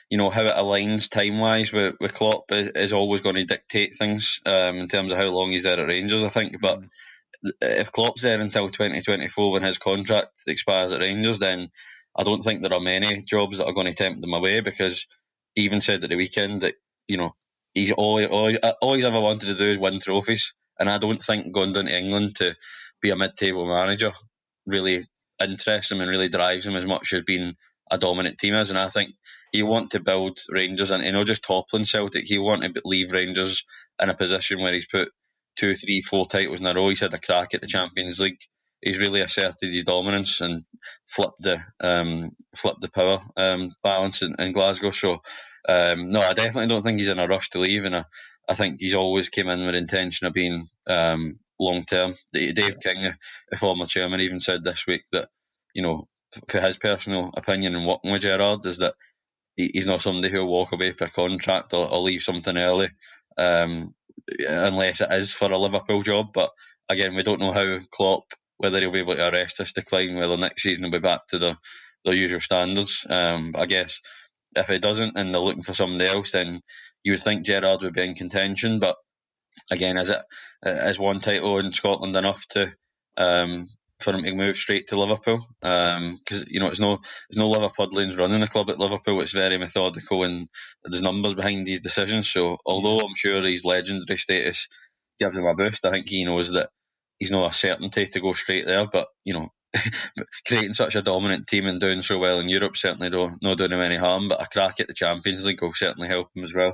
you know how it aligns time wise with, with Klopp is, is, always going to dictate things um, in terms of how long he's there at Rangers. I think, but mm. if Klopp's there until twenty twenty four when his contract expires at Rangers, then I don't think there are many jobs that are going to tempt him away because he even said at the weekend that you know he's all, all, all he's ever wanted to do is win trophies, and I don't think going down to England to be a mid table manager really interests him and really drives him as much as being a dominant team is. And I think you want to build Rangers and you know just toppling Celtic. He want to leave Rangers in a position where he's put two, three, four titles in a row. He's had a crack at the Champions League. He's really asserted his dominance and flipped the um, flipped the power um, balance in, in, Glasgow. So um, no, I definitely don't think he's in a rush to leave, and I, I think he's always came in with intention of being um, long term. Dave King, the former chairman, even said this week that you know, for his personal opinion and working with Gerrard is that he's not somebody who'll walk away for a contract or, or leave something early, um, unless it is for a Liverpool job. But again, we don't know how Klopp whether he'll be able to arrest this decline, whether next season will be back to the the usual standards. Um, I guess if it doesn't and they're looking for somebody else, then you would think Gerrard would be in contention. But again, is it is one title in Scotland enough to um, for him to move straight to Liverpool because um, you know it's no there's no Liverpudlians running the club at Liverpool. It's very methodical and there's numbers behind these decisions. So although I'm sure his legendary status gives him a boost, I think he knows that he's not a certainty to go straight there. But you know, creating such a dominant team and doing so well in Europe certainly don't not doing him any harm. But a crack at the Champions League will certainly help him as well.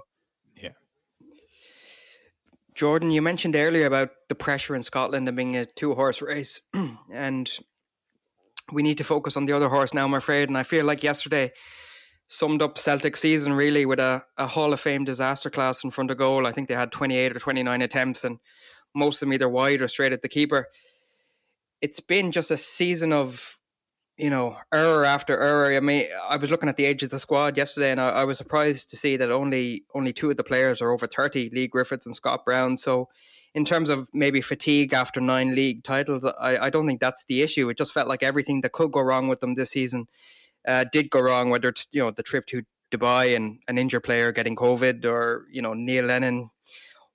Jordan, you mentioned earlier about the pressure in Scotland and being a two horse race, and we need to focus on the other horse now, I'm afraid. And I feel like yesterday summed up Celtic season really with a, a Hall of Fame disaster class in front of goal. I think they had 28 or 29 attempts, and most of them either wide or straight at the keeper. It's been just a season of you know, error after error. I mean, I was looking at the age of the squad yesterday, and I, I, was surprised to see that only only two of the players are over thirty: Leigh Griffiths and Scott Brown. So, in terms of maybe fatigue after nine league titles, I, I don't think that's the issue. It just felt like everything that could go wrong with them this season uh, did go wrong. Whether it's you know the trip to Dubai and an injured player getting COVID, or you know Neil Lennon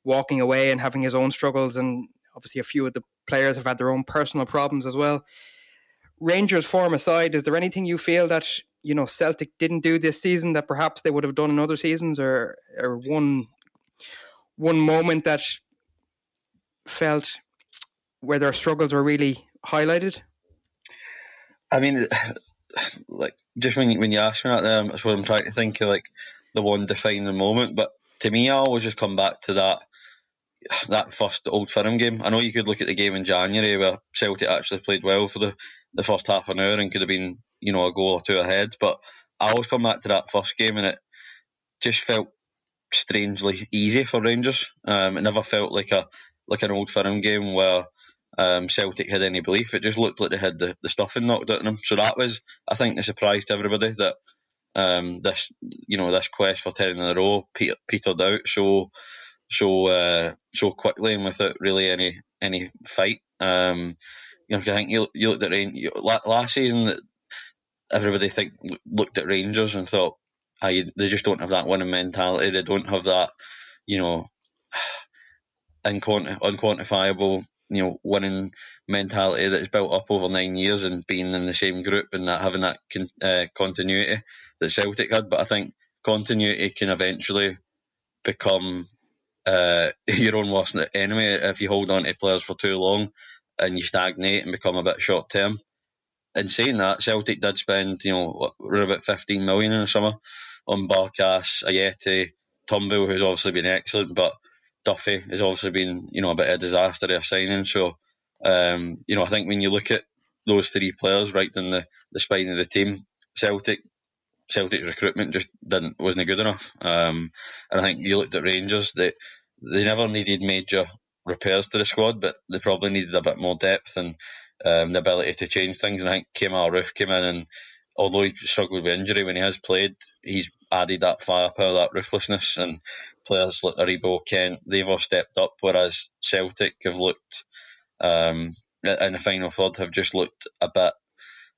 walking away and having his own struggles, and obviously a few of the players have had their own personal problems as well. Rangers form aside, is there anything you feel that you know Celtic didn't do this season that perhaps they would have done in other seasons, or or one one moment that felt where their struggles were really highlighted? I mean, like just when you, when you ask me that, um, that's what I'm trying to think of, like the one defining moment. But to me, I always just come back to that that first Old Firm game. I know you could look at the game in January where Celtic actually played well for the the first half an hour and could have been, you know, a goal or two ahead. But I always come back to that first game and it just felt strangely easy for Rangers. Um, it never felt like a like an old firm game where um, Celtic had any belief. It just looked like they had the, the stuffing knocked out of them. So that was, I think, the surprise to everybody that um, this, you know, this quest for ten in a row petered out so so uh, so quickly and without really any any fight. Um, you know, I think you, you looked at Rain last season. Everybody think looked at Rangers and thought, they just don't have that winning mentality. They don't have that, you know, unquanti- unquantifiable, you know, winning mentality that's built up over nine years and being in the same group and that having that con- uh, continuity that Celtic had. But I think continuity can eventually become uh, your own worst enemy if you hold on to players for too long and you stagnate and become a bit short term. In saying that, Celtic did spend, you know, around about 15 million in the summer on Barkas, Ajeti, Turnbull, who's obviously been excellent, but Duffy has obviously been, you know, a bit of a disaster of signing. So, um, you know, I think when you look at those three players right down the, the spine of the team, Celtic Celtic's recruitment just didn't wasn't good enough. Um, and I think you looked at Rangers; they they never needed major repairs to the squad, but they probably needed a bit more depth and um, the ability to change things. And I think Kemar Roofe came in, and although he struggled with injury when he has played, he's added that firepower, that ruthlessness, and players like Aribo, Kent, they've all stepped up, whereas Celtic have looked um, in the final third have just looked a bit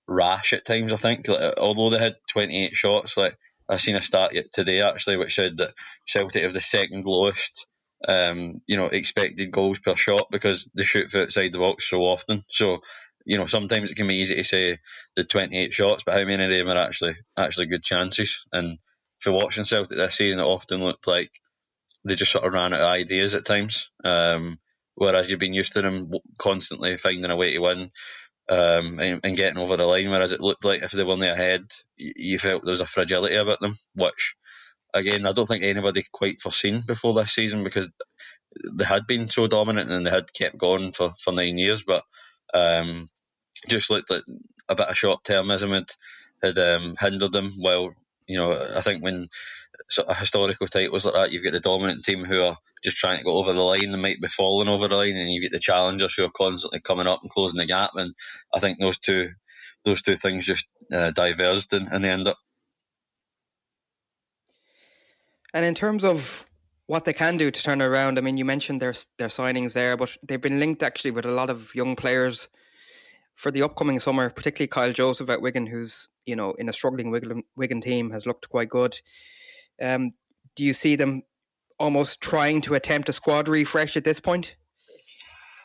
rash at times. I think, like, although they had 28 shots, like I seen a stat yet today actually, which said that Celtic have the second lowest um, you know, expected goals per shot because they shoot for outside the box so often. So, you know, sometimes it can be easy to say the 28 shots, but how many of them are actually actually good chances? And for watching Celtic this season, it often looked like they just sort of ran out of ideas at times. Um, whereas you've been used to them constantly finding a way to win um, and, and, getting over the line. Whereas it looked like if they weren't ahead, you felt there was a fragility about them, which again, I don't think anybody quite foreseen before this season because they had been so dominant and they had kept going for, for nine years, but um, just looked like a bit of short termism had had um, hindered them. While you know, I think when sort of historical titles like that, you've got the dominant team who are just trying to go over the line and might be falling over the line, and you get the challengers who are constantly coming up and closing the gap. And I think those two those two things just uh, diverged in, in the end up. And in terms of what they can do to turn around, I mean, you mentioned their their signings there, but they've been linked actually with a lot of young players for the upcoming summer, particularly Kyle Joseph at Wigan, who's you know in a struggling Wigan, Wigan team has looked quite good. Um, do you see them almost trying to attempt a squad refresh at this point?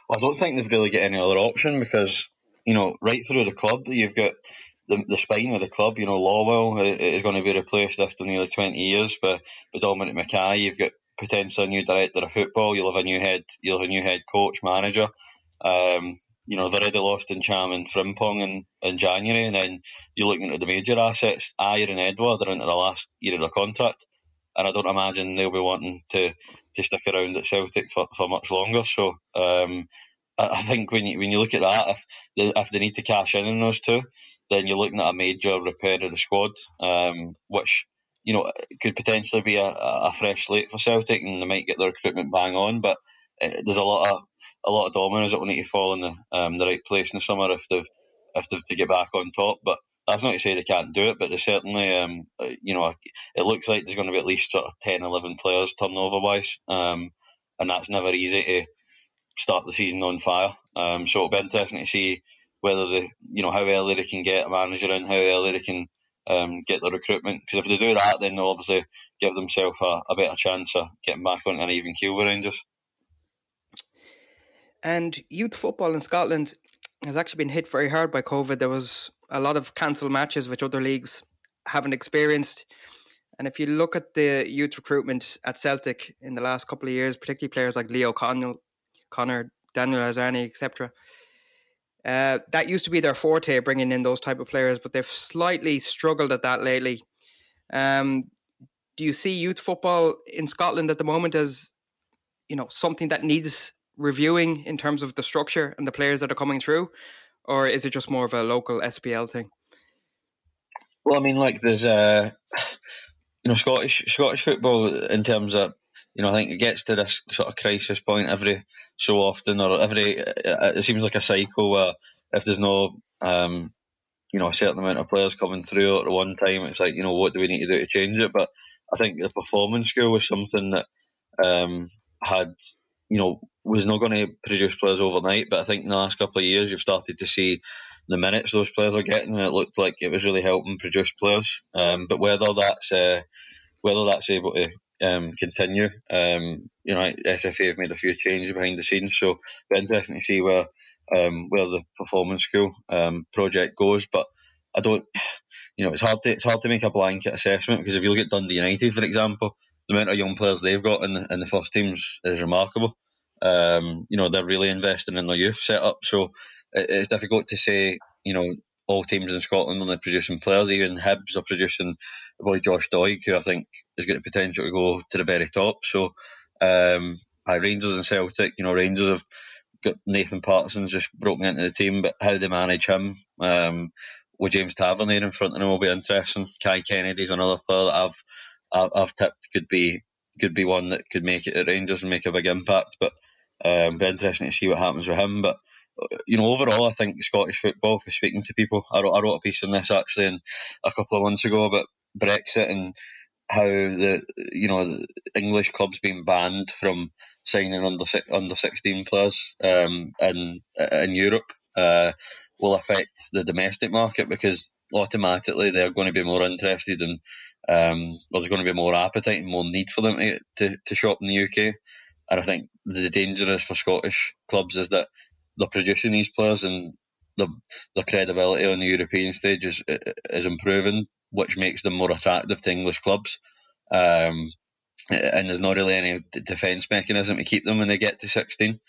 Well, I don't think they've really got any other option because you know right through the club you've got the, the spine of the club. You know Lawwell is going to be replaced after nearly twenty years by, by Dominic McKay. You've got potentially a new director of football. You'll have a new head. You'll have a new head coach, manager. Um, you know, they've already lost Ntcham and Frimpong in, in January, and then you're looking at the major assets. Ajer and Edouard are into the last year of their contract, and I don't imagine they'll be wanting to, to stick around at Celtic for, for much longer. So um, I, I, think when you, when you look at that, if they, if they need to cash in on those two, then you're looking at a major repair of the squad, um, which you know could potentially be a, a fresh slate for Celtic, and they might get their recruitment bang on, but uh, there's a lot of a lot of dominoes that will need to fall in the um, the right place in the summer if they've if they've to get back on top. But that's not to say they can't do it, but they certainly, um, uh, you know, it looks like there's going to be at least sort of 10, 11 players turnover wise, um, and that's never easy to start the season on fire. Um, so it'll be interesting to see whether they, you know, how early they can get a manager in, how early they can um, get the recruitment. Because if they do that, then they'll obviously give themselves a, a better chance of getting back on an even keel with Rangers. And youth football in Scotland has actually been hit very hard by COVID. There was a lot of cancelled matches which other leagues haven't experienced. And if you look at the youth recruitment at Celtic in the last couple of years, particularly players like Leo Connell, Connor, Daniel Arzani, etc., uh, that used to be their forte, bringing in those type of players, but they've slightly struggled at that lately. Um, do you see youth football in Scotland at the moment as you know something that needs reviewing in terms of the structure and the players that are coming through, or is it just more of a local SPL thing? Well, I mean, like there's a you know Scottish Scottish football in terms of you know I think it gets to this sort of crisis point every so often, or every it seems like a cycle where if there's no um, you know a certain amount of players coming through at one time, it's like you know what do we need to do to change it? But I think the performance school was something that um, had you know, was not going to produce players overnight. But I think in the last couple of years, you've started to see the minutes those players are getting, and it looked like it was really helping produce players. Um, but whether that's uh, whether that's able to um, continue, um, you know, SFA have made a few changes behind the scenes, so it's interesting to see where um, where the performance school um, project goes. But I don't, you know, it's hard to it's hard to make a blanket assessment because if you look at Dundee United, for example, the amount of young players they've got in in the first teams is remarkable. Um, you know, they're really investing in their youth setup. So it, it's difficult to say, you know, all teams in Scotland and are producing players. Even Hibs are producing a boy Josh Doig, who I think has got the potential to go to the very top. So, um, I Rangers and Celtic, you know, Rangers have got Nathan Patterson's just broken into the team, but how they manage him, um, with James Tavernier in front of them will be interesting. Kai Kennedy's another player that I've I've tipped could be could be one that could make it at Rangers and make a big impact. But um, be interesting to see what happens with him. But you know, overall, I think Scottish football. For speaking to people, I wrote, I wrote a piece on this actually in, a couple of months ago about Brexit and how the you know English clubs being banned from signing under under sixteen players um, in in Europe uh, will affect the domestic market because automatically they're going to be more interested and um, there's going to be more appetite and more need for them to, to, to shop in the UK. And I think the danger is for Scottish clubs is that they're producing these players and the the credibility on the European stage is is improving, which makes them more attractive to English clubs. Um, and there's not really any defence mechanism to keep them when they get to 16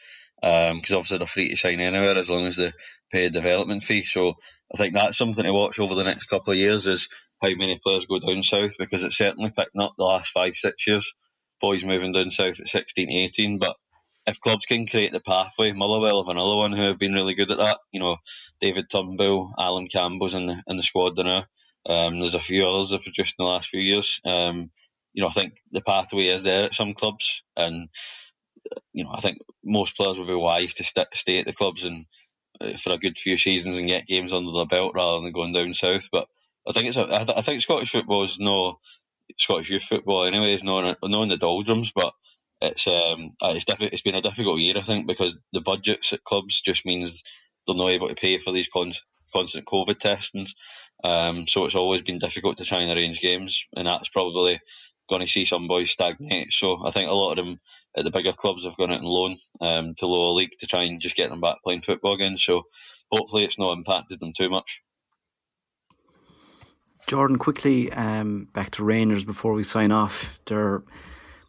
because um, obviously they're free to sign anywhere as long as they pay a development fee. So I think that's something to watch over the next couple of years is how many players go down south because it's certainly picking up the last five, six years. Boys moving down south at 16, 18, but if clubs can create the pathway, Motherwell have another one who have been really good at that. You know, David Turnbull, Allan Campbell's in the in the squad now. Um, there's a few others have produced in the last few years. Um, you know, I think the pathway is there at some clubs, and you know, I think most players would be wise to st- stay at the clubs and uh, for a good few seasons and get games under their belt rather than going down south. But I think it's a, I, th- I think Scottish football is no Scottish youth football anyway is not no in the doldrums, but it's um it's diffi- it's been a difficult year I think because the budgets at clubs just means they're not able to pay for these cons- constant COVID testings. Um, so it's always been difficult to try and arrange games, and that's probably going to see some boys stagnate. So I think a lot of them at the bigger clubs have gone out on loan um, to lower league to try and just get them back playing football again. So hopefully it's not impacted them too much. Jordan, quickly um, back to Rangers before we sign off. They're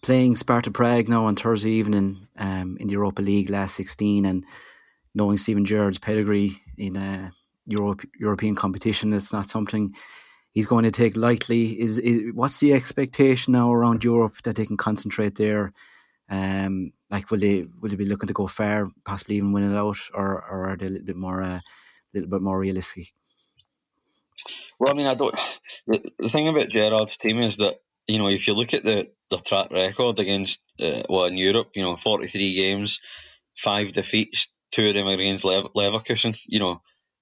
playing Sparta Prague now on Thursday evening um, in the Europa League last 16 and knowing Steven Gerrard's pedigree in a Europe, European competition, it's not something he's going to take lightly. Is, is what's the expectation now around Europe that they can concentrate there? Um, like will they will they be looking to go far, possibly even win it out, or, or are they a little bit more uh, a little bit more realistic? Well, I mean, I don't. The, the thing about Gerrard's team is that you know if you look at the the track record against uh, well in Europe, you know, forty three games, five defeats, two of them against Lever- Leverkusen. You know,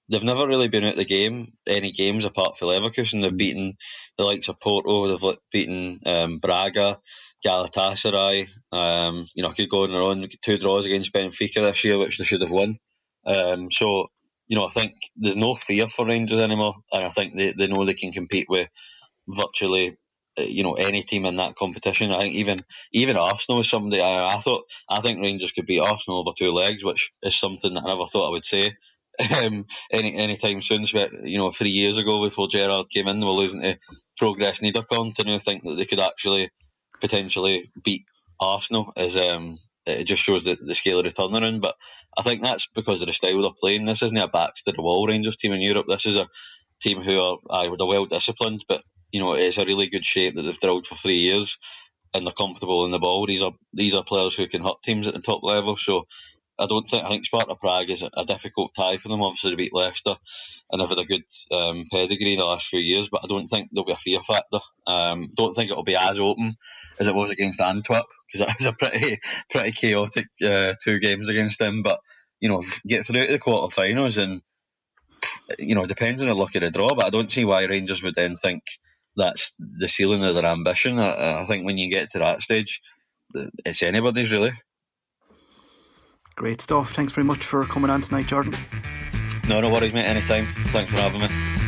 they've never really been out the game any games apart from Leverkusen. They've beaten the likes of Porto, they've beaten um, Braga, Galatasaray. Um, you know, I could go on and on. Two draws against Benfica this year, which they should have won. Um, so you know, I think there's no fear for Rangers anymore, and I think they, they know they can compete with virtually you know any team in that competition. I think even even Arsenal is somebody I, I thought I think Rangers could beat Arsenal over two legs, which is something that I never thought I would say um, any any time soon. You know, three years ago before Gerrard came in, they were losing to Progress Niederkorn to now think that they could actually potentially beat Arsenal is um it just shows the, the scale of the turnaround. But I think that's because of the style they're playing. This isn't a backs to the wall Rangers team in Europe. This is a team who are I would well disciplined, but you know it's a really good shape that they've drilled for three years, and they're comfortable in the ball. These are these are players who can hurt teams at the top level. So I don't think I think Sparta Prague is a, difficult tie for them. Obviously, to beat Leicester, and they've had a good um, pedigree in the last few years. But I don't think there'll be a fear factor. Um, don't think it'll be as open as it was against Antwerp because it was a pretty pretty chaotic uh, two games against them. But you know, get through to the quarterfinals, and you know, it depends on the luck of the draw. But I don't see why Rangers would then think that's the ceiling of their ambition. I, I think when you get to that stage, it's anybody's really. Great stuff. Thanks very much for coming on tonight, Jordan. No, no worries, mate. Anytime. Thanks for having me.